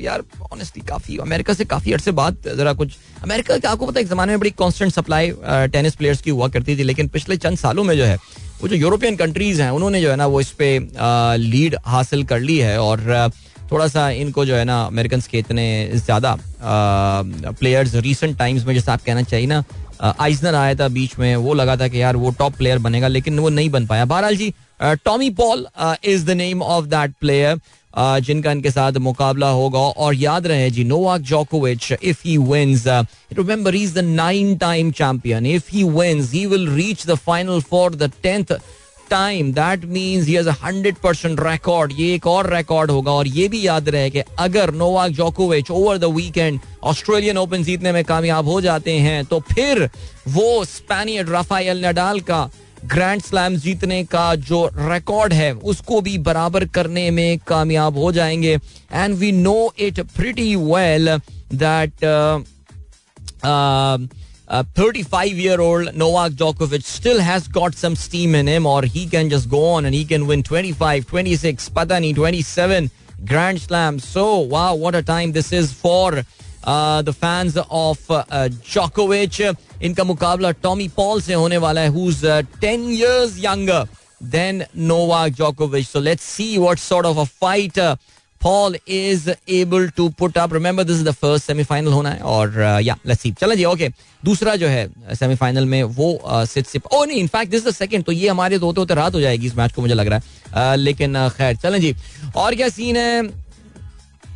Speaker 1: यार ऑनेस्टली काफ़ी अमेरिका से काफ़ी अर्से बाद जरा कुछ अमेरिका का आपको पता है एक जमाने में बड़ी कांस्टेंट सप्लाई टेनिस प्लेयर्स की हुआ करती थी लेकिन पिछले चंद सालों में जो है वो जो यूरोपियन कंट्रीज़ हैं उन्होंने जो है ना वो इस पे लीड हासिल कर ली है और थोड़ा सा इनको जो है ना अमेरिकन के इतने ज़्यादा प्लेयर्स रिसेंट टाइम्स में, जैसे आप कहना चाहिए ना आइजनर आया था बीच में, वो लगा था कि यार वो टॉप प्लेयर बनेगा, लेकिन वो नहीं बन पाया। बहरहाल जी Tommy Paul is the name of that player जिनका इनके साथ मुकाबला होगा। और याद रहे जी नोवाक जोकोविच if he wins remember is the nine time champion if he wins he will reach the final for the tenth time that means hundred percent record ये एक और रिकॉर्ड होगा और ये भी याद रहे कि अगर नोवाक जोकोविच over the weekend Australian Open जीतने में कामयाब हो जाते हैं तो फिर वो स्पेनियड राफाएल नडाल का ग्रैंड स्लैम जीतने का जो रिकॉर्ड है, उसको भी बराबर करने में कामयाब हो जाएँगे। And we know it pretty well that 35 year old Novak Djokovic still has got some steam in him, or he can just go on and he can win 25, 26, Patani, 27 Grand Slams. So, wow, what a time this is for uh, the fans of uh, Djokovic. इनका मुकाबला Tommy Paul से होने वाला है who's uh, 10 years younger than Novak Djokovic. So let's see what sort of a fight uh, Paul is able to put up. Remember, this is the first semi-final होना है और या लेट्स सी चलें जी okay दूसरा जो है semifinal में वो सिट सिप ओ नहीं इनफैक्ट दिस द सेकंड तो ये हमारे होते होते रात हो जाएगी इस मैच को मुझे लग रहा है. Uh, लेकिन uh, खैर चलें जी. और क्या सीन है?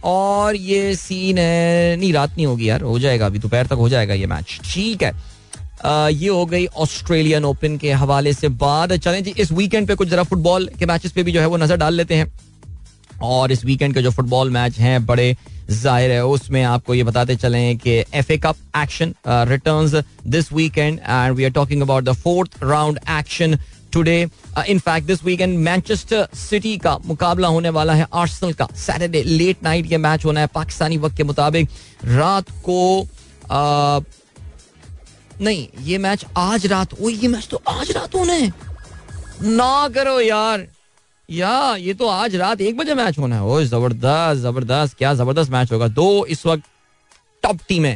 Speaker 1: और ये सीन है नहीं रात नहीं होगी यार हो जाएगा अभी दोपहर तक हो जाएगा ये मैच ठीक है. Uh, ये हो गई ऑस्ट्रेलियन ओपन के हवाले से बाद. चलें जी इस वीकेंड पे कुछ जरा फुटबॉल के मैचेस पे भी जो है वो नज़र डाल लेते हैं. और इस वीकेंड के जो फुटबॉल मैच हैं बड़े ज़ाहिर है उसमें आपको ये बताते चलें कि F A Cup action returns this weekend and we are talking about the fourth round action today in fact this weekend Manchester City का मुकाबला होने वाला है आर्सेनल का। सैटरडे लेट नाइट ये मैच होना है पाकिस्तानी वक्त के मुताबिक। रात को uh, नहीं ये मैच आज रात ओ ये मैच तो आज रात होना है। ना करो यार। या, ये तो आज रात एक बजे मैच होना है। ज़बरदस्त ज़बरदस्त, क्या ज़बरदस्त मैच होगा। दो इस वक्त टॉप टीम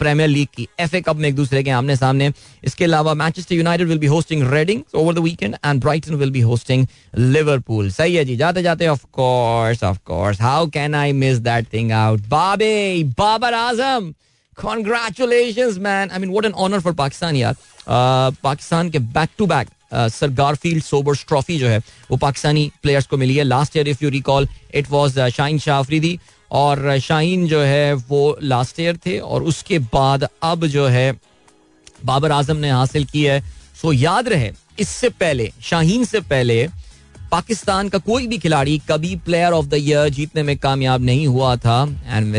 Speaker 1: प्रीमियर लीग की। एफ़ ए कप में एक दूसरे के आमने सामने। इसके अलावा Manchester United will be hosting Reading over the weekend and Brighton will be hosting Liverpool सही है जी, जाते जाते of course of course how can I miss that thing out बाबे, Babar Azam congratulation man I mean what an honour for Pakistan यार। पाकिस्तान के back to back sir Garfield Sobers trophy जो है, वो पाकिस्तानी प्लेयर्स को मिली है। Last year if you recall it was Shaheen Shah Afridi और शाहीन जो है, वो लास्ट ईयर थे और उसके बाद अब जो है, बाबर आज़म ने हासिल की है। सो याद रहे, इससे पहले, शाहीन से पहले पाकिस्तान का कोई भी खिलाड़ी कभी प्लेयर ऑफ़ द ईयर जीतने में कामयाब नहीं हुआ था। And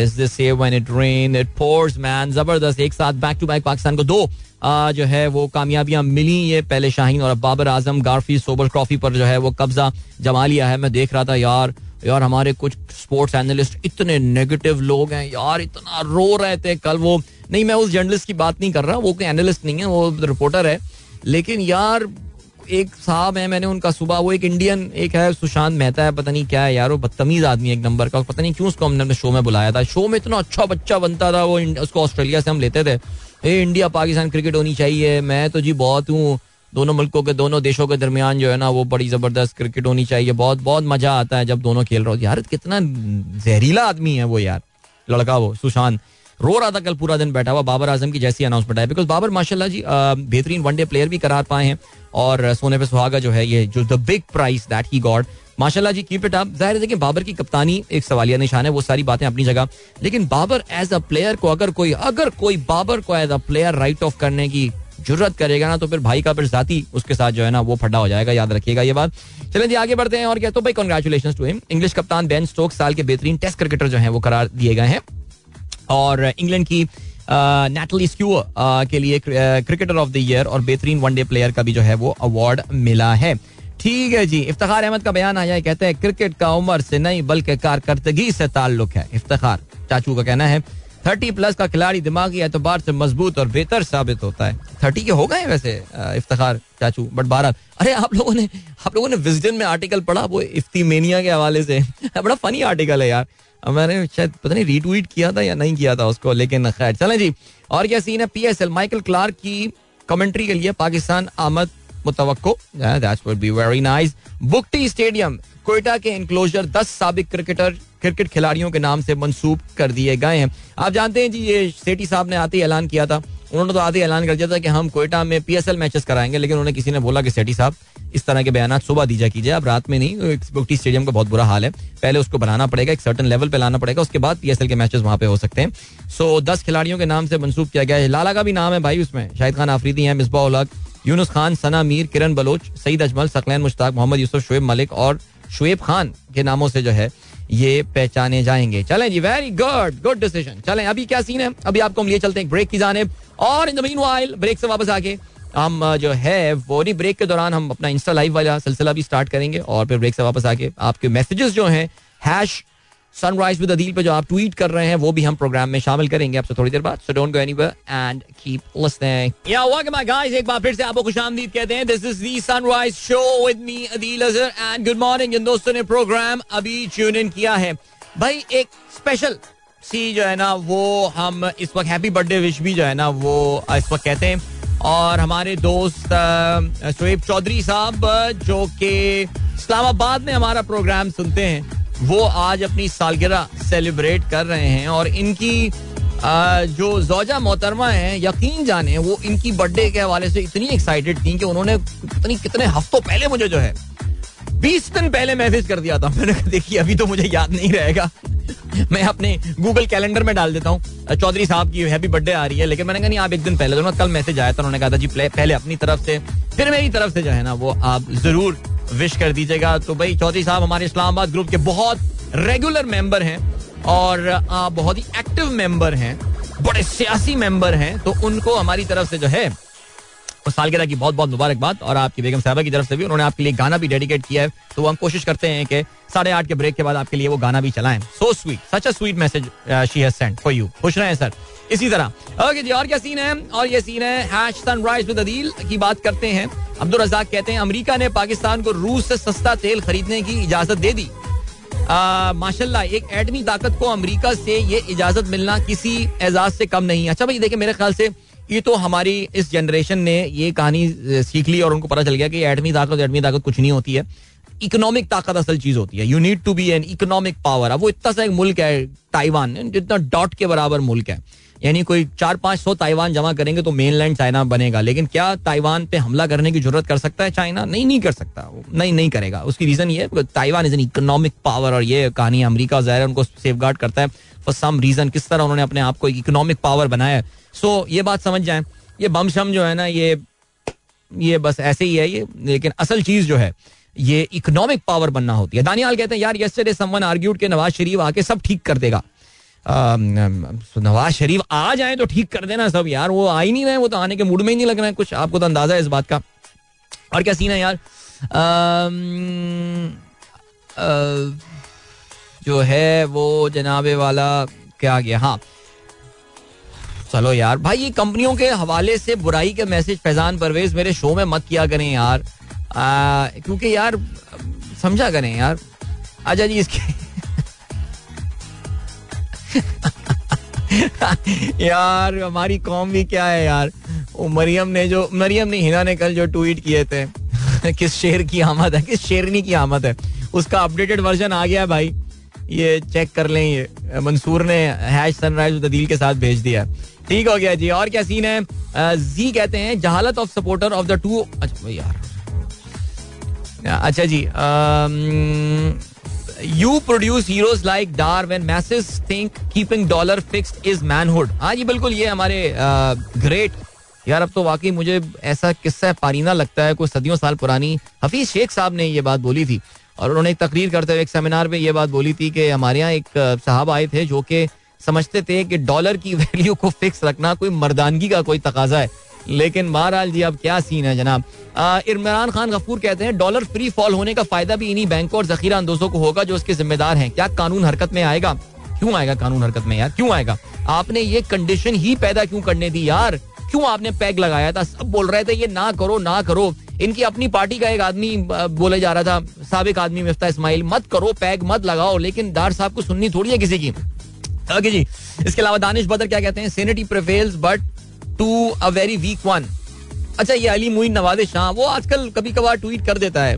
Speaker 1: when it it pours man ज़बरदस्त, एक साथ बैक टू बैक पाकिस्तान को दो जो है, वो कामयाबियाँ मिली। ये पहले शाहीन और Babar Azam Garfield Sobers trophy पर जो है, वो कब्जा जमा लिया है। मैं देख रहा था, यार यार, हमारे कुछ स्पोर्ट्स एनालिस्ट इतने नेगेटिव लोग हैं। यार, इतना रो रहे थे कल वो। नहीं, मैं उस जर्नलिस्ट की बात नहीं कर रहा, वो कोई एनालिस्ट नहीं है, वो रिपोर्टर है। लेकिन यार, एक साहब है, मैंने उनका सुबह, वो एक इंडियन एक है, सुशांत मेहता है, पता नहीं क्या है यार, वो बदतमीज आदमी एक नंबर का। पता नहीं क्यों उसको हमने शो में बुलाया था। शो में इतना अच्छा बच्चा बनता था, वो उसको ऑस्ट्रेलिया से हम लेते थे। ए इंडिया पाकिस्तान क्रिकेट होनी चाहिए। मैं तो जी बहुत हूँ। दोनों मुल्कों के, दोनों देशों के दरमियान जो है ना, वो बड़ी ज़बरदस्त क्रिकेट होनी चाहिए। बहुत बहुत मज़ा आता है जब दोनों खेल रहे हो। यार, कितना जहरीला आदमी है वो यार। लड़का वो, सुशांत। रो रहा था कल पूरा दिन, बैठा हुआ बाबर आज़म की जैसी अनाउंसमेंट है बिकॉज़ बाबर, माशाल्लाह जी बेहतरीन वनडे प्लेयर भी करार पाए हैं। और सोने पे सुहागा जो है ये, जो the big prize that he got माशाल्लाह जी कीप इट अप ज़ाहिर है कि बाबर की कप्तानी एक सवालिया निशान है, वो सारी बातें अपनी जगह। लेकिन बाबर एज अ प्लेयर को अगर कोई अगर कोई बाबर को as a player write off करने की ज़रूरत करेगा ना तो फिर भाई का फिर साथी उसके साथ जो है ना, वो फटा हो जाएगा, याद रखिएगा ये बात। चलें जी, आगे बढ़ते हैं और क्या? तो भाई कॉन्ग्रेचुलेशन टू हिम इंग्लिश कप्तान बेन स्टोक साल के बेहतरीन टेस्ट क्रिकेटर जो है, वो करार दिए गए हैं। और इंग्लैंड की नेटली स्क्यू के लिए क्रिकेटर ऑफ़ द ईयर और बेहतरीन वनडे प्लेयर का भी जो है, वो अवार्ड मिला है। ठीक है जी। इफ्तार अहमद का बयान आया कहते हैं, क्रिकेट का उम्र से नहीं, बल्कि कारकर्दगी से ताल्लुक है। इफ्तार, चाचू का कहना है, थर्टी प्लस का खिलाड़ी दिमागी एतबार से मज़बूत और बेहतर साबित होता है। थर्टी के हो गए वैसे इफ्तार, चाचू बट बारह अरे, आप लोगों ने, आप लोगों ने विजडन में आर्टिकल पढ़ा, वो इफ्तीमेनिया के हवाले से। बड़ा फनी आर्टिकल है यार। मैंने शायद, पता नहीं रीट्वीट किया था या नहीं किया था उसको, लेकिन खैर, चलें जी। और क्या सीन है? पीएसएल माइकल क्लार्क की कमेंट्री के लिए पाकिस्तान आमद स्टेडियम, कोयटा के इंक्लोजर दस सबक क्रिकेटर क्रिकेट खिलाड़ियों के नाम से मंसूब कर दिए गए हैं। आप जानते हैं जी, ये सेठी साहब ने आते ही ऐलान किया था। उन्होंने तो आते ही ऐलान कर दिया था कि हम कोयटा में पीएसएल मैचेस कराएँगे, लेकिन उन्होंने किसी ने बोला कि सेठी साहब, इस तरह के बयान सुबह दीजा कीजिए अब रात में नहीं बुकटी स्टेडियम का बहुत बुरा हाल है। पहले उसको बनाना पड़ेगा, एक सर्टन लेवल पे लाना पड़ेगा, उसके बाद पीएसएल के मैचेस वहाँ पे हो सकते हैं। सो दस खिलाड़ियों के नाम से मंसूब किया गया है। लाला का भी नाम है भाई उसमें, शाहिद खान आफरीदी है, मिसबा उलग यूनुस खान, सना मीर, किरण बलोच, सईद अजमल, सकलैन मुश्ताक, मोहम्मद यूसुफ, शुएब मलिक और शुएब खान के नामों से जो है ये पहचाने जाएँगे। चलें जी वेरी गुड गुड डिसीज़न चलें, अभी क्या सीन है? अभी आपको हम लिए चलते हैं ब्रेक की जाने और in the meanwhile break से वापस आके हम जो है, वो नहीं ब्रेक के दौरान हम अपना इंस्टा लाइव वाला सिलसिला भी स्टार्ट करेंगे और फिर ब्रेक से वापस आके आपके मैसेजेस जो हैं हैश सनराइज विद अदील पे जो आप ट्वीट कर रहे हैं, वो भी हम प्रोग्राम में शामिल करेंगे। आपसे थोड़ी देर बाद so don't go anywhere and keep listening या वेलकम माय गाइस एक बार फिर से आपको खुशामदीद कहते हैं। This is the Sunrise Show with me Adeel Azhar and good morning in दोस्तों ने प्रोग्राम अभी ट्यून इन किया है। भाई, एक स्पेशल सी जो है ना, वो हम इस वक्त हैप्पी बर्थडे विश भी जो है ना, वो इस वक्त कहते हैं। और हमारे दोस्त शोएब चौधरी साहब, जो कि इस्लामाबाद में हमारा प्रोग्राम सुनते हैं। वो आज अपनी सालगिरह सेलिब्रेट कर रहे हैं और इनकी जो जोजा मोहतरमा है, यकीन जाने, वो इनकी बर्थडे के हवाले से इतनी एक्साइटेड थी कि उन्होंने इतनी कितने हफ्तों पहले मुझे जो है, बीस दिन पहले मैसेज कर दिया था। मैंने कहा, देखिए, अभी तो मुझे याद नहीं रहेगा। मैं अपने गूगल कैलेंडर में डाल देता हूँ। चौधरी साहब की हैप्पी बर्थडे आ रही है, लेकिन मैंने कहा, नहीं, आप एक दिन पहले तो कल मैसेज आया था। उन्होंने कहा था, जी पहले अपनी तरफ़ से, फिर मेरी तरफ़ से जो है ना, वो आप ज़रूर विश कर दीजिएगा। तो भाई, चौधरी साहब हमारे इस्लामाबाद ग्रुप के बहुत रेगुलर मेंबर हैं और आप बहुत ही एक्टिव मेंबर हैं, बड़े सियासी मेंबर हैं। तो उनको हमारी तरफ़ से जो है सालगिरह की बहुत बहुत मुबारकबाद और आपकी बेगम साहबा की तरफ़ से भी उन्होंने आपके लिए गाना भी डेडिकेट किया है। तो हम कोशिश करते हैं कि साढ़े आठ के ब्रेक के बाद आपके लिए वो गाना भी चलाएँ। So sweet such a sweet message she has send for you खुश रहे हैं सर इसी तरह। ओके जी, और क्या सीन है? और ये सीन है विद अदील की बात करते हैं। अब्दुल रजाक कहते हैं, अमेरिका ने पाकिस्तान को रूस से सस्ता तेल खरीदने की इजाज़त दे दी। माशाल्लाह, एक एटमी ताकत को अमेरिका से ये इजाज़त मिलना किसी एजाज से कम नहीं है। अच्छा भाई, देखिए मेरे ख्याल से ये तो हमारी इस जनरेशन ने ये कहानी सीख ली और उनको पता चल गया कि एटमी ताकत एटमी ताकत कुछ नहीं होती है। इकोनॉमिक ताकत असल चीज़ होती है। You need to be an economic power अब वो इतना सा एक मुल्क है, ताइवान, जितना डॉट के बराबर मुल्क है। यानी कोई चार पाँच सौ ताइवान जमा करेंगे तो मेन लैंड चाइना बनेगा। लेकिन क्या ताइवान पे हमला करने की ज़रूरत कर सकता है चाइना? नहीं नहीं कर सकता। नहीं नहीं करेगा। उसकी रीजन ये Taiwan is an economic power और ये कहानी अमरीका ज़ाहिर उनको सेफ़ करता है फॉर सम रीजन किस तरह उन्होंने अपने आप को इकोनॉमिक पावर बनाया सो ये बात समझ जाए। ये बम शम जो है ना, ये ये बस ऐसे ही है ये। लेकिन असल चीज़ जो है, ये इकोनॉमिक पावर बनना होती है। दानियाल कहते हैं, यार यस्टरडे समवन आर्ग्यूड के नवाज़ शरीफ आके सब ठीक कर देगा। नवाज़ शरीफ आ जाए तो ठीक कर देना सब यार। वो आ ही नहीं रहे, वो तो आने के मूड में ही नहीं लग रहा है। कुछ आपको तो अंदाज़ा है इस बात का। और क्या सीन है यार? जो है वो जनाबे वाला क्या गया? हाँ। चलो यार, भाई ये कंपनियों के हवाले से बुराई के मैसेज फैजान परवेज मेरे शो में मत किया करें यार। क्योंकि यार, समझा करें यार। अच्छा जी, इसके यार, हमारी कौम भी क्या है यार? वो मरियम ने जो मरियम ने हिना ने कल जो ट्वीट किए थे, किस शेर की आमद है, किस शेरनी की आमद है, उसका अपडेटेड वर्जन आ गया है भाई। ये चेक कर लें, ये, मंसूर ने हैश सनराइज दील के साथ भेज दिया ठीक हो गया जी, और क्या सीन है? जी कहते हैं, जहालत of supporter of the two अच्छा यार। अच्छा जी you produce heroes like Dar when message think keeping dollar fixed is manhood हाँ जी, बिल्कुल, ये हमारे ग्रेट यार, अब तो वाकई मुझे ऐसा किस्सा पारीना लगता है, कुछ सदियों साल पुरानी। हफीज शेख साहब ने ये बात बोली थी और उन्होंने एक तकरीर करते हुए एक सेमिनार में ये बात बोली थी कि हमारे यहाँ एक साहब आए थे जो कि समझते थे कि डॉलर की वैल्यू को फिक्स रखना कोई मर्दानगी का कोई तकाजा है। लेकिन बहरहाल जी, अब क्या सीन है जनाब? इमरान खान गफूर कहते हैं डॉलर फ्री फॉल होने का फ़ायदा भी इन्हीं बैंकों और जखीरा अंदोजों को होगा जो उसके जिम्मेदार हैं। क्या कानून हरकत में आएगा? क्यों आएगा कानून हरकत में यार? क्यों आएगा? आपने ये कंडीशन ही पैदा क्यों करने दी यार? क्यों आपने पैग लगाया था? सब बोल रहे थे, ये ना करो ना करो। इनकी अपनी पार्टी का एक आदमी बोले जा रहा था, सबक आदमी मिफ्ता इस्माइल, मत करो पैग मत लगाओ। लेकिन दार साहब को सुननी थोड़ी है किसी की। ओके जी, इसके अलावा दानिश बदर क्या कहते हैं sanity prevails but to a very weak one अच्छा ये अली मुइन नवाज़ शाह, वो आजकल कभी कभार ट्वीट कर देता है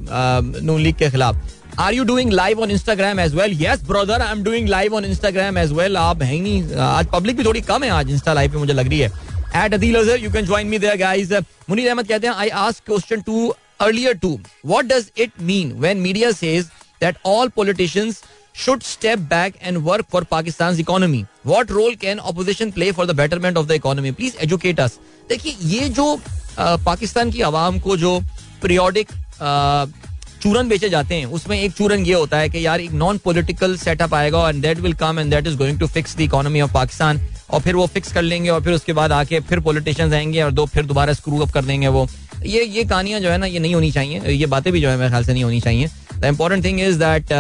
Speaker 1: नून लीग के खिलाफ। Are you doing live on Instagram as well yes brother I am doing live on Instagram as well आप है नहीं। आज पब्लिक भी थोड़ी कम है आज इंस्टा लाइव पे, मुझे लग रही है। At Adeel you can join me there guys Munir Ahmad कहते हैं I ask question to earlier to what does it mean when media says that all politicians should step back and work for Pakistan's economy. What role can opposition play for the betterment of the economy? Please educate us. देखिए, ये जो पाकिस्तान की आवाम को जो periodic चूरन बेचे जाते हैं, उसमें एक चूरन ये होता है कि यार एक नॉन पॉलिटिकल सेटअप आएगा and that will come and that is going to fix the economy of Pakistan और फिर वो फिक्स कर लेंगे और फिर उसके बाद आके फिर पॉलिटिशियंस आएँगे और दो, फिर दोबारा स्क्रू अप कर देंगे वो ये ये कहानियाँ जो है ना, ये नहीं होनी चाहिए ये बातें भी जो है मेरे ख्याल से नहीं होनी चाहिए the important thing is that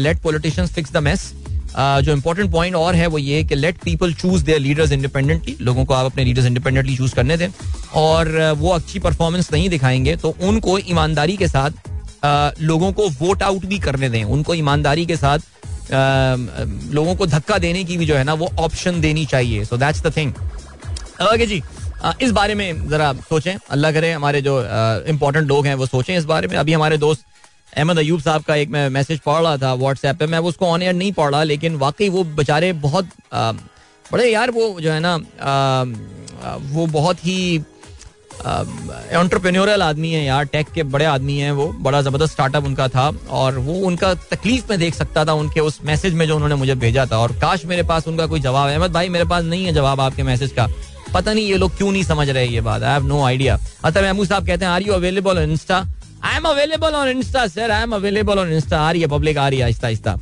Speaker 1: let politicians fix the mess जो इम्पोर्टेंट पॉइंट और है वो ये कि let people choose their leaders independently लोगों को आप अपने लीडर्स इंडिपेंडेंटली चूज़ करने दें। और uh, वो अच्छी परफॉर्मेंस नहीं दिखाएँगे तो उनको ईमानदारी के साथ uh, लोगों को वोट आउट भी करने दें। उनको ईमानदारी के साथ uh, लोगों को धक्का देने की भी जो है ना वो ऑप्शन देनी चाहिए। So that's the thing okay जी इस बारे में जरा सोचें। अल्लाह करे हमारे जो इम्पोर्टेंट लोग हैं वो सोचें इस बारे में। अभी हमारे दोस्त अहमद अयूब साहब का एक मैं मैसेज पढ़ रहा था व्हाट्सएप पे, मैं उसको ऑन एयर नहीं पढ़ रहा, लेकिन वाकई वो बेचारे बहुत बड़े यार वो जो है ना वो बहुत ही एंटरप्रेन्योरल आदमी है यार टेक के बड़े आदमी हैं वो, बड़ा ज़बरदस्त स्टार्टअप उनका था, और वो उनका तकलीफ़ में देख सकता था उनके उस मैसेज में जो उन्होंने मुझे भेजा था, और काश मेरे पास उनका कोई जवाब अहमद भाई, मेरे पास नहीं है जवाब आपके मैसेज का। पता नहीं ये लोग क्यों नहीं समझ रहे ये बात आई हैव नो आइडिया मतलब महमूद साहब कहते हैं are you available insta I am available on insta sir I am available on insta आ रही है पब्लिक आ रही है आहिस्ता आहिस्ता।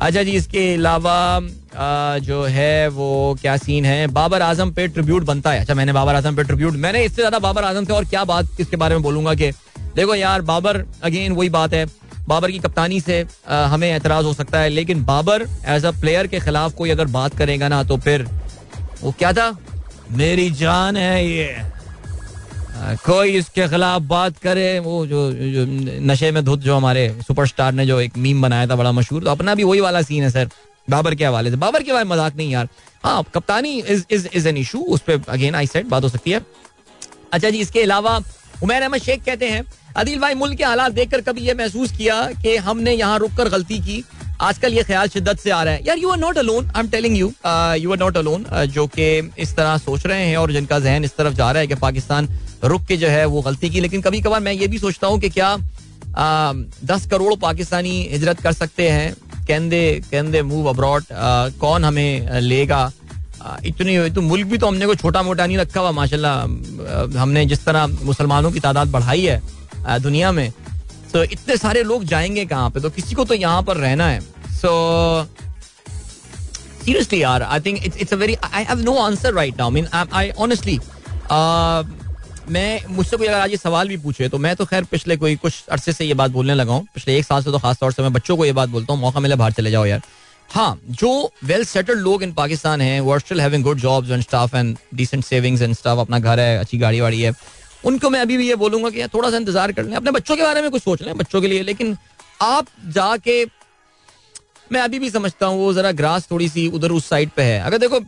Speaker 1: अच्छा जी इसके अलावा जो है वो क्या सीन है? बाबर आज़म पे ट्रिब्यूट बनता है। अच्छा मैंने बाबर आज़म पे ट्रिब्यूट मैंने इससे ज़्यादा बाबर आज़म से और क्या बात इसके बारे में बोलूँगा कि देखो यार बाबर अगेन वही बात है। बाबर की कप्तानी से आ, हमें एतराज़ हो सकता है लेकिन बाबर एज अ प्लेयर के खिलाफ कोई अगर बात करेगा ना तो फिर वो क्या था? मेरी जान है ये। कोई इसके खिलाफ बात करे वो जो, जो नशे में धुत जो हमारे सुपरस्टार ने जो एक मीम बनाया था बड़ा मशहूर तो अपना भी वही वाला सीन है सर बाबर के हवाले से। बाबर के बारे मज़ाक नहीं यार। हाँ कप्तानी is is is an issue उस पर अगेन आई सेट बात हो सकती है। अच्छा जी इसके अलावा उमैर अहमद शेख कहते हैं अदिल भाई मुल्क के हालात देखकर कभी ये महसूस किया कि हमने यहाँ रुक कर गलती की आजकल ये ख्याल शिद्दत से आ रहा है। यार you are not alone I am telling you you are not alone जो कि इस तरह सोच रहे हैं और जिनका जहन इस तरफ़ जा रहा है कि पाकिस्तान रुक के जो है वो गलती की। लेकिन कभी कभार मैं ये भी सोचता हूँ कि क्या आ, दस करोड़ पाकिस्तानी हिजरत कर सकते हैं? Can they can they move abroad कौन हमें लेगा? इतनी तो मुल्क भी तो हमने को छोटा मोटा नहीं रखा हुआ माशाल्लाह हमने जिस तरह मुसलमानों की तादाद बढ़ाई है दुनिया में तो इतने सारे लोग जाएँगे कहाँ पे? तो किसी को तो यहाँ पर रहना है। सो सीरियसली यार I think it's it's a very I have no answer right now mean I honestly मैं, मुझसे कोई अगर आज ये सवाल भी पूछे तो मैं तो खैर पिछले कोई कुछ अरसे से ये बात बोलने लगा हूँ। पिछले एक साल से तो खास तौर से मैं बच्चों को ये बात बोलता हूँ, मौका मिले बाहर चले जाओ यार। हाँ जो वेल सेटल्ड लोग इन पाकिस्तान हैं वो are still having good jobs and staff and decent savings and staff अपना घर है, अच्छी गाड़ी वाड़ी है। उनको मैं अभी भी ये बोलूँगा कि थोड़ा सा इंतज़ार कर लें। अपने बच्चों के बारे में कुछ सोच लें, बच्चों के लिए। लेकिन आप जाके, मैं अभी भी समझता हूँ, वो जरा ग्रास थोड़ी सी उधर उस साइड पे है। अगर देखो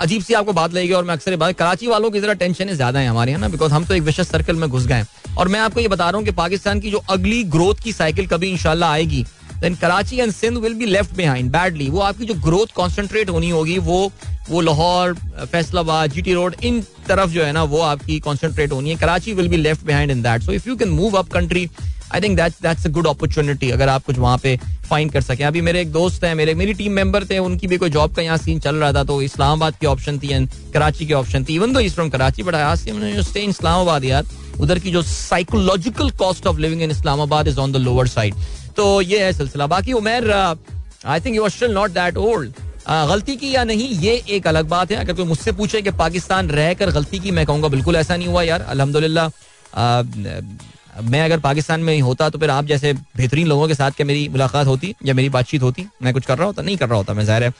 Speaker 1: अजीब सी आपको बात लगेगी और मैं अक्सर बात, कराची वालों की जरा टेंशन ज़्यादा है हमारे यहाँ ना बिकॉज़ हम तो एक विशेष सर्कल में घुस गए और मैं आपको ये बता रहा हूँ कि पाकिस्तान की जो अगली ग्रोथ की साइकिल कभी इंशाल्लाह आएगी then Karachi and Sindh will be left behind badly वो आपकी जो ग्रोथ कॉन्सेंट्रेट होनी होगी, वो वो लाहौर, फैसलाबाद जीटी रोड इन तरफ़ जो है ना, वो आपकी कॉन्सेंट्रेट होनी है। Karachi will be left behind in that so if you can move up country I think that's that's a good opportunity अगर आप कुछ वहाँ पे फाइंड कर सकें। अभी मेरे एक दोस्त हैं, मेरे, मेरी टीम मेंबर थे, उनकी भी कोई जॉब का यहाँ सीन चल रहा था तो इस्लामाबाद की ऑप्शन थी एंड कराची की ऑप्शन थी। Even though is from Karachi but I stay in Islamabad यार उधर की जो psychological cost of living in Islamabad is on the lower side तो ये है सिलसिला। बाकी Umair I think you are still not that old गलती की या नहीं, ये एक अलग बात है। अगर कोई मुझसे पूछे कि पाकिस्तान रहकर गलती की, मैं कहूँगा बिल्कुल ऐसा नहीं हुआ यार। अल्हम्दुलिल्लाह मैं अगर पाकिस्तान में होता तो फिर आप जैसे बेहतरीन लोगों के साथ क्या मेरी मुलाकात होती या मेरी बातचीत होती। मैं कुछ कर रहा होता, नहीं कर रहा होता मैं, ज़ाहिर है।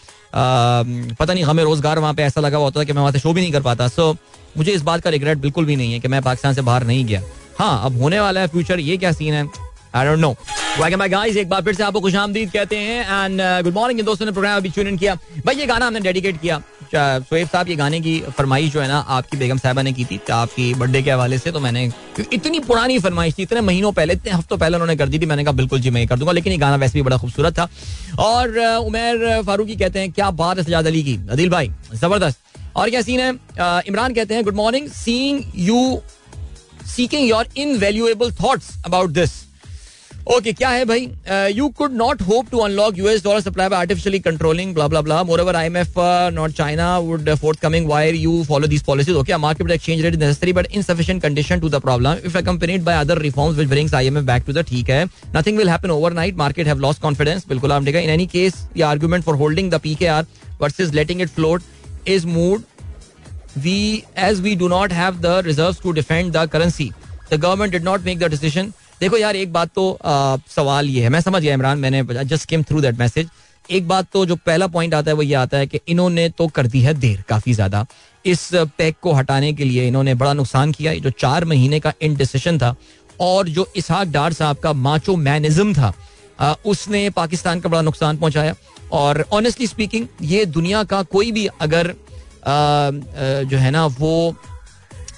Speaker 1: पता नहीं हमें रोज़गार वहाँ पे ऐसा लगा हुआ होता कि मैं वहाँ से शो भी नहीं कर पाता। सो मुझे इस बात का रिग्रेट बिल्कुल भी नहीं है कि मैं पाकिस्तान से बाहर नहीं गया। हाँ अब होने वाला है फ्यूचर ये क्या सीन है? आई डोंट नो गाइस एक बार फिर से आपको खुशामदीद कहते हैं एंड गुड मॉर्निंग दोस्तों ने प्रोग्राम अभी ट्यून किया। भाई, ये गाना हमने डेडिकेट किया। साहब ये गाने की फरमाइश जो है ना, आपकी बेगम साहबा ने की थी आपकी बर्थडे के हवाले से तो मैंने इतनी पुरानी फरमाइश थी, इतने महीनों पहले, इतने हफ्तों पहले उन्होंने कर दी थी, मैंने कहा, बिल्कुल जी, मैं कर दूँगा, लेकिन ये गाना वैसे भी बड़ा खूबसूरत था। और उमेर फारूकी कहते हैं, क्या बात है सजाद अली की? अदिल भाई, ज़बरदस्त। और क्या सीन है? इमरान कहते हैं good morning seeing you seeking your invaluable thoughts about this okay क्या है भाई? You could not hope to unlock US dollar supply by artificially controlling bla bla bla moreover IMF not China would forthcoming wire you follow this policies okay market exchange rate is necessary but insufficient condition to the problem if I compare by other reforms which brings IMF back to the ठीक है nothing will happen overnight market have lost confidence बिल्कुल आप देखा in any case the argument for holding the PKR versus letting it float is moot we as we do not have the reserves to defend the currency the government did not make the decision देखो यार एक बात तो आ, सवाल ये है। मैं समझ गया इमरान मैंने just came through that message एक बात तो जो पहला पॉइंट आता है वो ये आता है कि इन्होंने तो कर दी है देर काफ़ी ज़्यादा। इस पैक को हटाने के लिए इन्होंने बड़ा नुकसान किया। जो चार महीने का इनडिसीशन था और जो इसहाक डार साहब का माचो मैनिज्म था आ, उसने पाकिस्तान का बड़ा नुकसान पहुँचाया। और ऑनेस्टली स्पीकिंग ये दुनिया का कोई भी अगर आ, जो है ना वो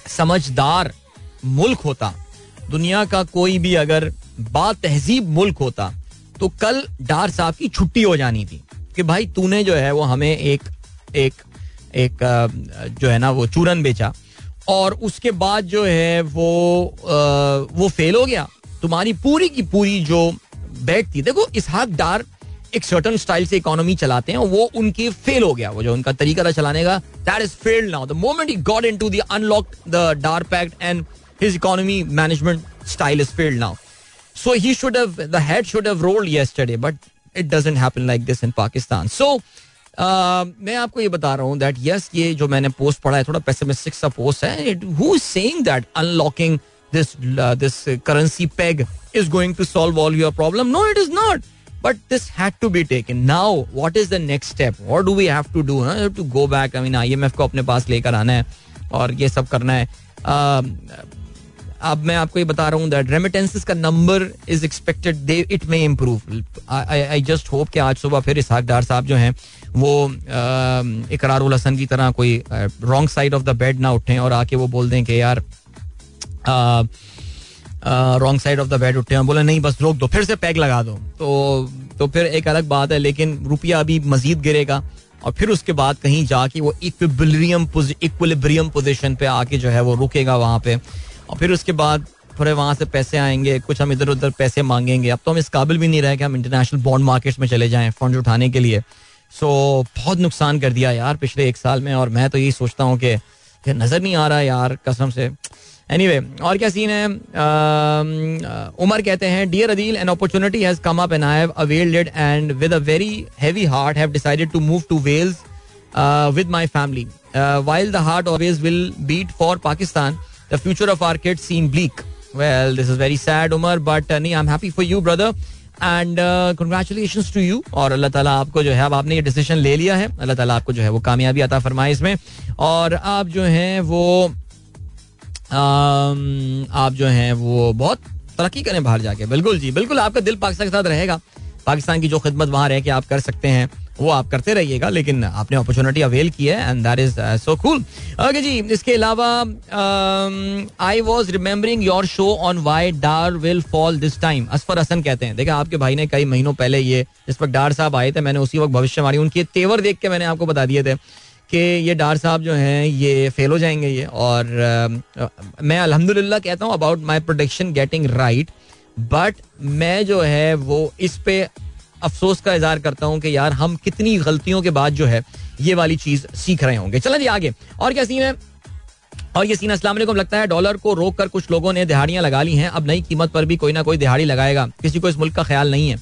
Speaker 1: समझदार मुल्क होता दुनिया का कोई भी अगर बात तहजीब मुल्क होता तो कल डार साहब की छुट्टी हो जानी थी कि भाई तूने जो है वो हमें एक एक एक जो है ना वो चूरन बेचा और उसके बाद जो है वो वो फेल हो गया। तुम्हारी पूरी की पूरी जो बैट थी, देखो इसहाक डार एक सर्टन स्टाइल से इकोनॉमी चलाते हैं वो उनके फेल हो गया। वो जो उनका तरीका था चलाने का that is failed now the moment he got into the unlock the Dar pact and his economy management style is failed now. So he should have, the head should have rolled yesterday, but it doesn't happen like this in Pakistan. So uh, मैं आपको ये बता रहा हूँ that yes ये जो मैंने post पढ़ा है थोड़ा पेसिमिस्टिक सा पोस्ट है who is saying that unlocking this this currency peg is going to solve all your problem. No, it is not. But this had to be taken. Now, what is the next step? What do we have to do? Huh? have to go back. I mean, IMF को अपने पास लेकर आना है और ये सब करना है. Uh, अब मैं आपको ये बता रहा हूँ दैट रेमिटेंसेस का number is expected they it may improve I just hope कि आज सुबह फिर इसहाक डार साहब जो हैं, वो इकरार हसन की तरह कोई wrong side of the bed ना उठें और आके वो बोल दें कि यार wrong side of the bed उठे हैं। बोले, नहीं, बस रोक दो, फिर से पैक लगा दो। तो तो फिर एक अलग बात है, लेकिन रुपया अभी मजीद गिरेगा और फिर उसके बाद कहीं जाके वो इक्विलिब्रियम इक्विलिब्रियम पोजिशन पे आके जो है वो रुकेगा वहाँ पे। और फिर उसके बाद थोड़े वहाँ से पैसे आएँगे कुछ हम इधर उधर पैसे मांगेंगे। अब तो हम इस काबिल भी नहीं रहे कि हम इंटरनेशनल बॉन्ड मार्केट्स में चले जाएँ फंड उठाने के लिए। सो बहुत नुकसान कर दिया यार पिछले एक साल में और मैं तो यही सोचता हूँ कि नज़र नहीं आ रहा यार कसम से। एनीवे anyway, और क्या सीन है? उमर कहते हैं dear Adeel an opportunity has come up and I have availed and with a very heavy heart have decided to move to Wales with my family while the heart always will beat for Pakistan the future of our kids seem bleak. Well, this is very sad, Umar, but uh, I'm happy for you, brother. And congratulation to you और अल्लाह ताला आपको जो है अब आपने ये decision ले लिया है। अल्लाह ताला आपको जो है वो कामयाबी आता फरमाए इसमें। और आप जो हैं वो आम, आप जो हैं वो बहुत तरक्की करें बाहर जाके। बिल्कुल जी बिल्कुल आपका दिल पाकिस्तान के साथ रहेगा। पाकिस्तान की जो खिदमत वहाँ रह के आप कर सकते हैं। वो आप करते रहिएगा लेकिन आपने अपॉर्चुनिटी अवेल की है and that is so cool okay जी इसके अलावा I was remembering your show on why Dar will fall this time Asfar Hassan कहते हैं देखा आपके भाई ने कई महीनों पहले ये जिस वक्त डार साहब आए थे मैंने उसी वक्त भविष्य मारी उनके तेवर देख के मैंने आपको बता दिए थे कि ये डार साहब जो हैं ये फेल हो जाएँगे ये और uh, मैं अल्हम्दुलिल्लाह कहता हूँ about my prediction getting right but मैं जो है वो इस पे अफसोस का इजहार करता हूँ कि यार हम कितनी गलतियों के बाद जो है ये वाली चीज़ सीख रहे होंगे। चलें जी आगे। और क्या सीन है? और ये सीन असलाम लगता है डॉलर को रोक कर कुछ लोगों ने दिहाड़ियाँ लगा ली हैं। अब नई कीमत पर भी कोई ना कोई दिहाड़ी लगाएगा। किसी को इस मुल्क का ख्याल नहीं है।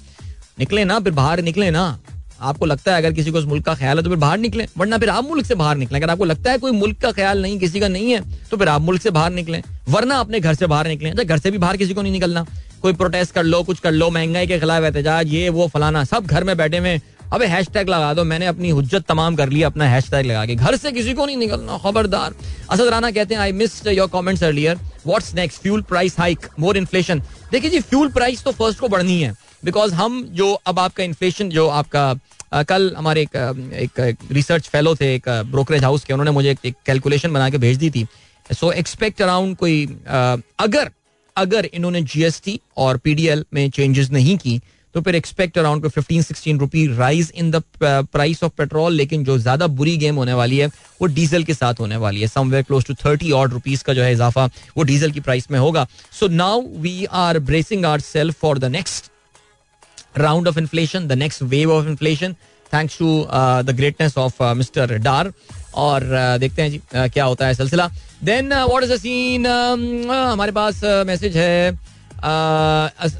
Speaker 1: निकले ना फिर बाहर निकले ना। आपको लगता है अगर किसी को इस मुल्क का ख्याल है तो फिर बाहर निकले वरना फिर आप मुल्क से बाहर निकले। अगर आपको लगता है कोई मुल्क का ख्याल नहीं किसी का नहीं है तो फिर आप मुल्क से बाहर निकले वरना अपने घर से बाहर निकले। अच्छा, घर से भी बाहर किसी को नहीं निकलना। कोई प्रोटेस्ट कर लो कुछ कर लो महँगाई के खिलाफ एहतजाज ये वो फलाना सब घर में बैठे हुए अबे हैश टैग लगा दो मैंने अपनी हुज्जत तमाम कर ली अपना हैश टैग लगा के। घर से किसी को नहीं निकलना खबरदार। असद राना कहते हैं I miss your comments earlier what's next fuel price hike more inflation देखिए जी फ्यूल प्राइस तो फ़र्स्ट को बढ़नी है। बिकॉज़ हम जो अब आपका इन्फ्लेशन जो आपका आ, कल हमारे एक, एक, एक, रिसर्च फेलो थे एक ब्रोकरेज हाउस के उन्होंने मुझे एक, कैलकुलेशन बना के भेज दी थी। सो एक्सपेक्ट अराउंड कोई आ, अगर अगर इन्होंने जीएसटी और पीडीएल में चेंजेस नहीं की तो फिर expect around fifteen sixteen rupee rise in the price of petrol लेकिन जो ज़्यादा बुरी गेम होने वाली है, वो डीजल के साथ होने वाली है। Somewhere close to thirty odd rupees का जो है इजाफा, वो डीजल की प्राइस में होगा। So now we are bracing our self for the next round of inflation the next wave of inflation thanks to the greatness of mister Dar और देखते हैं जी क्या होता है सिलसिला। Then what is the scene हमारे पास मैसेज है।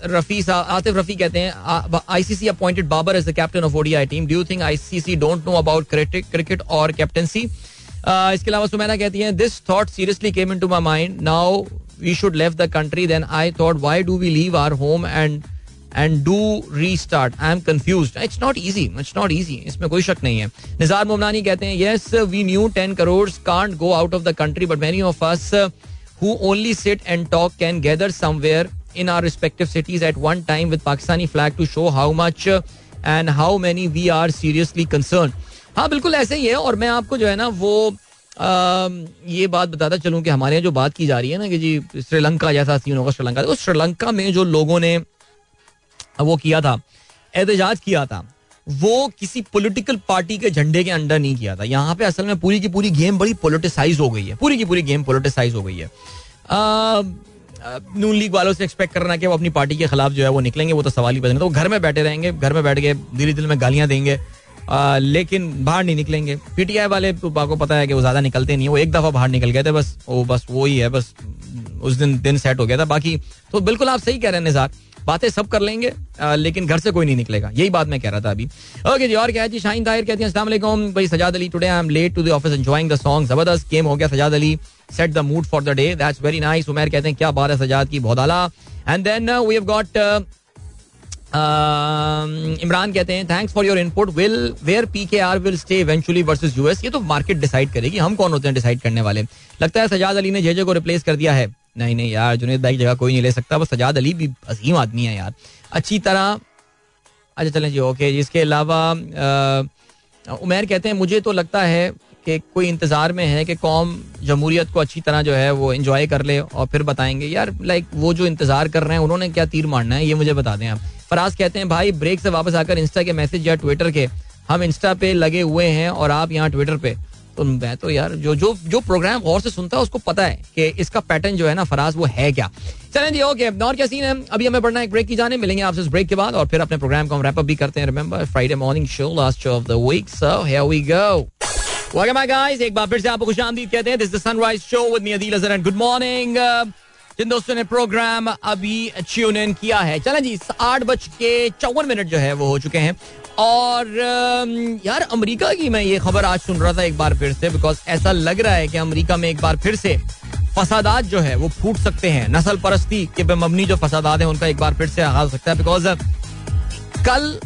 Speaker 1: रफी आतिफ रफी कहते हैं ICC appointed Babar as the captain of ODI team do think ICC don't know about cricket और कैप्टनसी इसके अलावा सुमैना कहती हैं this thought seriously came into my mind now we should leave the country then I thought why do we leave our home and and do restart I am confuse it's not easy it's not easy इसमें कोई शक नहीं है। निजार मोमनानी कहते हैं yes we knew ten crore can't go out of the country but many of us who only sit and talk can gather somewhere in our respective cities at one time with Pakistani flag to show how much and how many we are seriously concerned. हाँ बिल्कुल ऐसे ही है और मैं आपको जो है ना वो आ, ये बात बताता चलूँ कि हमारे यहाँ जो बात की जा रही है ना कि जी श्रीलंका जैसा सीन होगा श्रीलंका। तो श्रीलंका में जो लोगों ने वो किया था एहतजाज किया था। वो किसी पॉलिटिकल पार्टी के झंडे के अंडर नहीं किया था। यहाँ पे असल में पूरी की पूरी गेम बड़ी पोलिटिसाइज हो गई है। पूरी की पूरी गेम पोलिटिसाइज हो गई है। नून लीग वालों से एक्सपेक्ट करना कि वो अपनी पार्टी के खिलाफ जो है वो निकलेंगे वो तो सवाल ही बदलेंगे तो घर में बैठे रहेंगे घर में बैठ के दिल्ली दिल में गालियाँ देंगे आ, लेकिन बाहर नहीं निकलेंगे। पीटीआई वाले तो को पता है कि वो ज़्यादा निकलते नहीं है। वो एक दफ़ा बाहर निकल गए थे बस वो बस वो ही है बस उस दिन दिन सेट हो गया था। बाकी तो बिल्कुल आप सही कह रहे हैं निजार बातें सब कर लेंगे आ, लेकिन घर से कोई नहीं निकलेगा। यही बात मैं कह रहा था अभी। ओके जी और क्या है जी? शाहीन ताहिर कहती हैं अस्सलाम भाई Sajjad Ali today I am late to the office enjoying the song ज़बरदस्त गेम हो गया Sajjad Ali. Set the mood for the day that's very nice Umair कहते हैं क्या बात है सजाद की बहुत आला. And then we have got Imran कहते हैं thanks for your input will where P K R will stay eventually versus US ये तो मार्केट डिसाइड करेगी हम कौन होते हैं डिसाइड करने वाले? लगता है सजाद अली ने जेजे को रिप्लेस कर दिया है। नहीं नहीं यार, जुनेद भाई की जगह कोई नहीं ले सकता। बस सजाद अली भी अजीम आदमी है यार। अच्छी तरह अच्छा चलें जी ओके इसके अलावा उमेर कहते हैं, मुझे तो लगता है कि कोई इंतज़ार में है कि कौम, जमहूरियत को अच्छी तरह जो है वो इंजॉय कर ले और फिर बताएँगे, यार लाइक वो जो इंतज़ार कर रहे हैं, उन्होंने क्या तीर मारना है? ये मुझे बता दें आप। फराज कहते हैं, भाई ब्रेक से वापस आकर इंस्टा के मैसेज या ट्विटर के, हम इंस्टा पे लगे हुए हैं और आप यहाँ ट्विटर पे तो मैं तो यार, जो जो जो प्रोग्राम गौर से सुनता है, उसको पता है कि इसका पैटर्न जो है ना, फराज, वो है क्या। चलें जी ओके और क्या सीन है? अभी हमें पढ़ना एक ब्रेक की जाने, मिलेंगे आपसे इस ब्रेक के बाद, और फिर अपने प्रोग्राम को हम रैप अप भी करते हैं remember Friday morning show last show of the week so here we go welcome back guys एक बार फिर से आपको खुशामदीद कहते हैं this the sunrise show with me Adeel Azhar and good morning जिन दोस्तों ने प्रोग्राम अभी ट्यून इन किया है, चलें जी आठ बज के चौवन मिनट जो है, वो हो चुके हैं। और यार अमेरिका की मैं ये खबर आज सुन रहा था एक बार फिर से बिकॉज़ ऐसा लग रहा है कि अमेरिका में एक बार फिर से फसादात जो है वो फूट सकते हैं। नस्ल परस्ती के मबनी जो फसादात है, उनका एक बार फिर से आगाज़ हो सकता है बिकॉज़ कल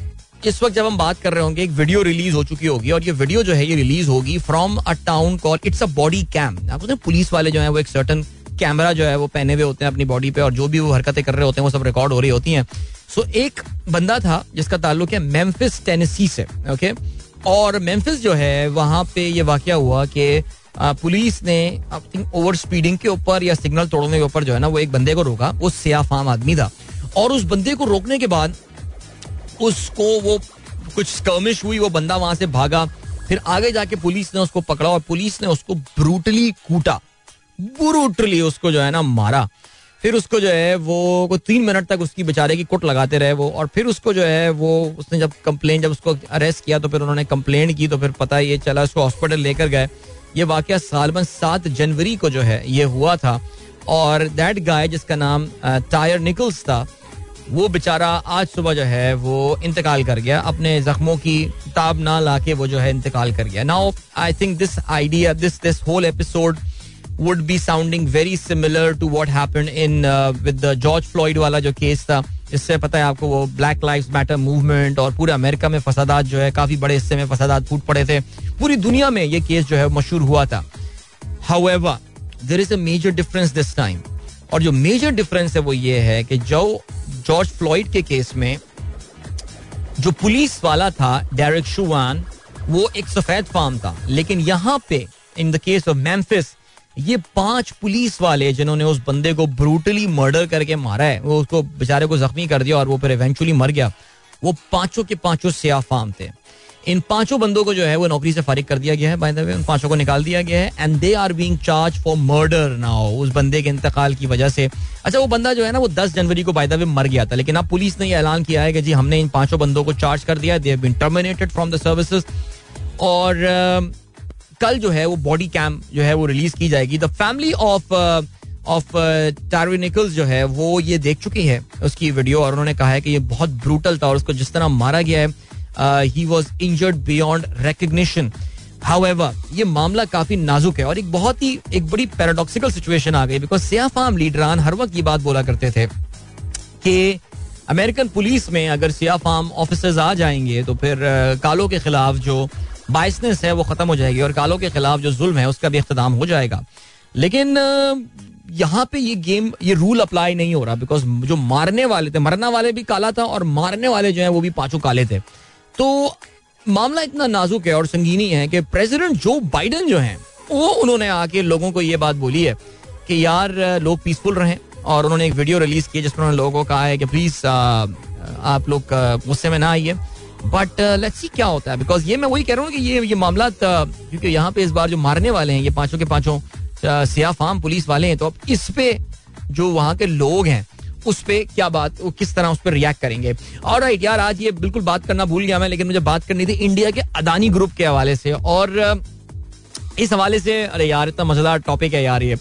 Speaker 1: इस वक्त जब हम बात कर रहे होंगे, एक वीडियो रिलीज़ हो चुकी होगी, और ये वीडियो जो है ये रिलीज़ होगी from a town call it's a body cam आपको पुलिस वाले जो है, वो एक सर्टन कैमरा जो है वो पहने हुए होते हैं अपनी बॉडी पे, और जो भी वो हरकतें कर रहे होते हैं, वो सब रिकॉर्ड हो रही होती हैं। सो so, एक बंदा था जिसका ताल्लुक है मेम्फिस टेनेसी से ओके okay? और मेम्फिस जो है वहाँ पे ये वाक्य हुआ कि पुलिस ने आई थिंक ओवर स्पीडिंग के ऊपर या सिग्नल तोड़ने के ऊपर जो है ना वो एक बंदे को रोका। वो सियाफाम आदमी था। और उस बंदे को रोकने के बाद उसको वो कुछ स्कर्मिश हुई वो बंदा वहाँ से भागा। फिर आगे जाके पुलिस ने उसको पकड़ा और पुलिस ने उसको ब्रूटली कूटा। ब्रूटली उसको जो है ना मारा। फिर उसको जो है, वो को तीन मिनट तक उसकी बेचारे की कुट लगाते रहे वो और फिर उसको जो है, वो उसने जब कंप्लेन जब उसको अरेस्ट किया तो फिर उन्होंने कंप्लेन की तो फिर पता ये चला उसको हॉस्पिटल लेकर गए। ये वाक्य सालबन सात जनवरी को जो है, ये हुआ था और दैट गाय जिसका नाम टायर निकल्स था, वो बेचारा आज सुबह जो है, वो इंतकाल कर गया। अपने जख्मों की ताब ना लाके वो जो है, इंतकाल कर गया। Now I think this idea this this whole episode would be sounding very similar to what happen in with George Floyd वाला जो केस था। इससे पता है आपको वो ब्लैक लाइफ मैटर मूवमेंट और पूरे अमेरिका में फसादात जो है, काफ़ी बड़े हिस्से में फसादात फूट पड़े थे। पूरी दुनिया में ये केस जो है मशहूर हुआ था। How there is a major difference this time और जो मेजर डिफरेंस है वो ये है कि जो जॉर्ज फ्लॉइड के केस में जो पुलिस वाला था डेरिक शुवान वो एक सफ़ेद फार्म था। लेकिन यहाँ पे in the case of Memphis ये पाँच पुलिस वाले जिन्होंने उस बंदे को ब्रूटली मर्डर करके मारा है, वो उसको बेचारे को जख्मी कर दिया और वो फिर इवेंचुअली मर गया। वो पाँचों के पाँचों सिया फार्म थे। इन पाँचों बंदों को जो है वो नौकरी से फारिग कर दिया गया है बाय द वे उन पाँचों को निकाल दिया गया है and they are being charge for murder now उस बंदे के इंतकाल की वजह से। अच्छा वो बंदा जो है ना, वो 10 जनवरी को बाय द वे मर गया था, लेकिन अब पुलिस ने ये ऐलान किया है कि जी हमने इन पाँचों बंदों को चार्ज कर दिया they have been terminated from the services और कल जो है वो बॉडी कैम जो है वो रिलीज़ की जाएगी। The family of of Tyre Nichols जो है वो ये देख चुकी है उसकी वीडियो और उन्होंने कहा है कि ये बहुत ब्रूटल था और उसको जिस तरह मारा गया है he was injured beyond recognition however ये मामला काफ़ी नाजुक है और एक बहुत ही एक बड़ी पैराडॉक्सिकल सिचुएशन आ गई बिकॉज़ सिया फार्म लीडरान हर वक्त ये बात बोला करते थे कि अमेरिकन पुलिस में अगर सिया फार्म ऑफिसर्स आ जाएँगे तो फिर uh, कालों के खिलाफ जो बाइसनेस है, वो खत्म हो जाएगी और कालों के खिलाफ जो जुल्म है, उसका भी इख्ताम हो जाएगा। लेकिन यहाँ पे ये गेम, ये रूल अप्लाई नहीं हो रहा बिकॉज़ जो मारने वाले थे, मरना वाले भी काला था और मारने वाले जो है, वो भी पाँचों काले थे। तो मामला इतना नाजुक है और संगीनी है कि प्रेसिडेंट जो बाइडन जो है, वो, उन्होंने आके लोगों को ये बात बोली है कि यार, लोग पीसफुल रहें और उन्होंने एक वीडियो रिलीज़ की जिसमें उन्होंने लोगों को कहा है कि प्लीज़ आप लोग गुस्से में ना आइए। बट लेट्स सी क्या होता है बिकॉज़ ये मैं वही कह रहा हूँ कि ये ये मामला क्योंकि यहाँ पे इस बार जो मारने वाले हैं, ये पाँचों के पाँचों सिया फार्म पुलिस वाले हैं तो अब इस पे जो वहाँ के लोग हैं, उस पे क्या बात, वो किस तरह उस पर रिएक्ट करेंगे? और राइट यार, आज ये बिल्कुल बात करना भूल गया मैं, लेकिन मुझे बात करनी थी इंडिया के अदानी ग्रुप के हवाले से, और इस हवाले से, अरे यार, इतना मज़ेदार टॉपिक है यार ये।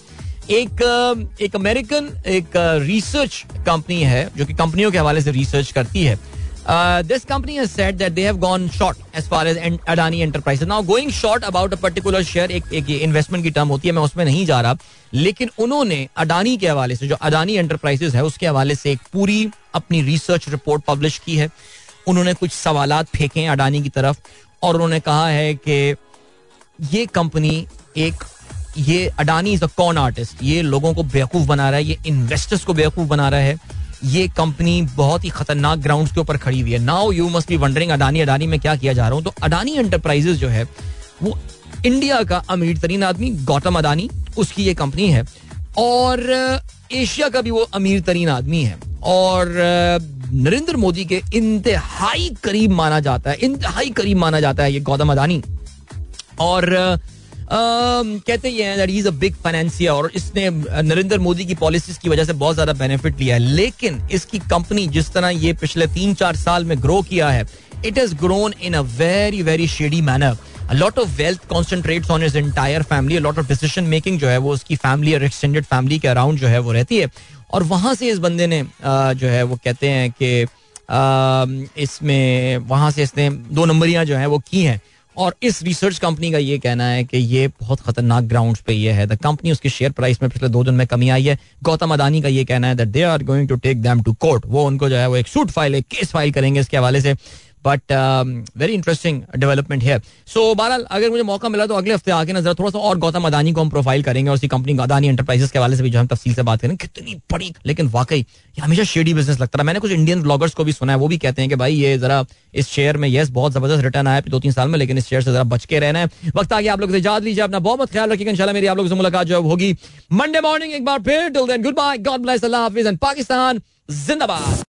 Speaker 1: एक एक अमेरिकन एक रिसर्च कंपनी है, जो कि कंपनियों के हवाले से रिसर्च करती है। This company has said that they have gone short as far as Adani Enterprises. Now, going short about a particular share, एक एक इन्वेस्टमेंट की टर्म होती है, मैं उसमें नहीं जा रहा। लेकिन उन्होंने अडानी के हवाले से, जो अडानी एंटरप्राइजेस है, उसके हवाले से एक पूरी अपनी रिसर्च रिपोर्ट पब्लिश की है। उन्होंने कुछ सवाल फेंके हैं अडानी की तरफ़, और उन्होंने कहा है कि ये कंपनी एक, ये Adani is a con artist ये लोगों को बेवकूफ़ बना रहा है, ये इन्वेस्टर्स को बेवकूफ़ बना रहा है। ये कंपनी बहुत ही खतरनाक ग्राउंड के ऊपर खड़ी हुई है। Now you must be wondering Adani Adani, में क्या किया जा रहा हूँ? तो अडानी एंटरप्राइजेस जो है, वो इंडिया का अमीर तरीन आदमी गौतम अडानी उसकी ये कंपनी है। और एशिया का भी वो अमीर तरीन आदमी है। और नरेंद्र मोदी के इंतहाई करीब माना जाता है, इंतहाई करीब माना जाता है ये गौतम अडानी और कहते ये that is a big financier और इसने नरेंद्र मोदी की पॉलिसीज़ की वजह से बहुत ज़्यादा बेनिफिट लिया है। लेकिन इसकी कंपनी जिस तरह ये पिछले तीन चार साल में ग्रो किया है it is grown in a very very shady manner of wealth concentrates on his entire family. A lot of decision making जो है, वो उसकी फैमिली और एक्सटेंडेड फैमिली के अराउंड जो है, वो रहती है। और वहाँ से इस बंदे ने जो है, वो कहते हैं कि इसमें, वहाँ से इसने दो नंबरियाँ जो है, वो की हैं। और इस रिसर्च कंपनी का ये कहना है कि ये बहुत खतरनाक ग्राउंड पे ये है। द कंपनी उसके शेयर प्राइस में पिछले दो दिन में कमी आई है। गौतम अदानी का ये कहना है that they are going to take them to court वो उनको जो है वो एक सूट फ़ाइल एक केस फ़ाइल करेंगे इसके हवाले से। बट वेरी इंटरेस्टिंग डेवलपमेंट है सो बहरहाल, अगर मुझे मौका मिला तो अगले हफ़्ते आगे नज़र थोड़ा सा और गौतम अदानी को हम प्रोफ़ाइल करेंगे और उसी कंपनी अदानी एंटरप्राइजेस के हवाले से भी जो हम तफसील से बात करें कितनी बड़ी, लेकिन वाकई, ये हमेशा शेडी बिज़नेस लगता है मैंने कुछ इंडियन ब्लॉगर्स को भी सुना है, वो भी कहते हैं कि भाई, ये जरा इस शेयर में यस बहुत ज़बरदस्त रिटर्न आया दो तीन साल में, लेकिन इस शेयर से जरा बच के रहना है। वक्त आगे आप लोग से इजाज़त लीजिए, अपना बहुत ख्याल रखिएगा। इंशाल्लाह मेरी आप लोग से मुलाकात जो होगी मंडे मॉर्निंग एक बार फिर till then goodbye God bless अल्लाह हाफिज एंड पाकिस्तान जिंदाबाद।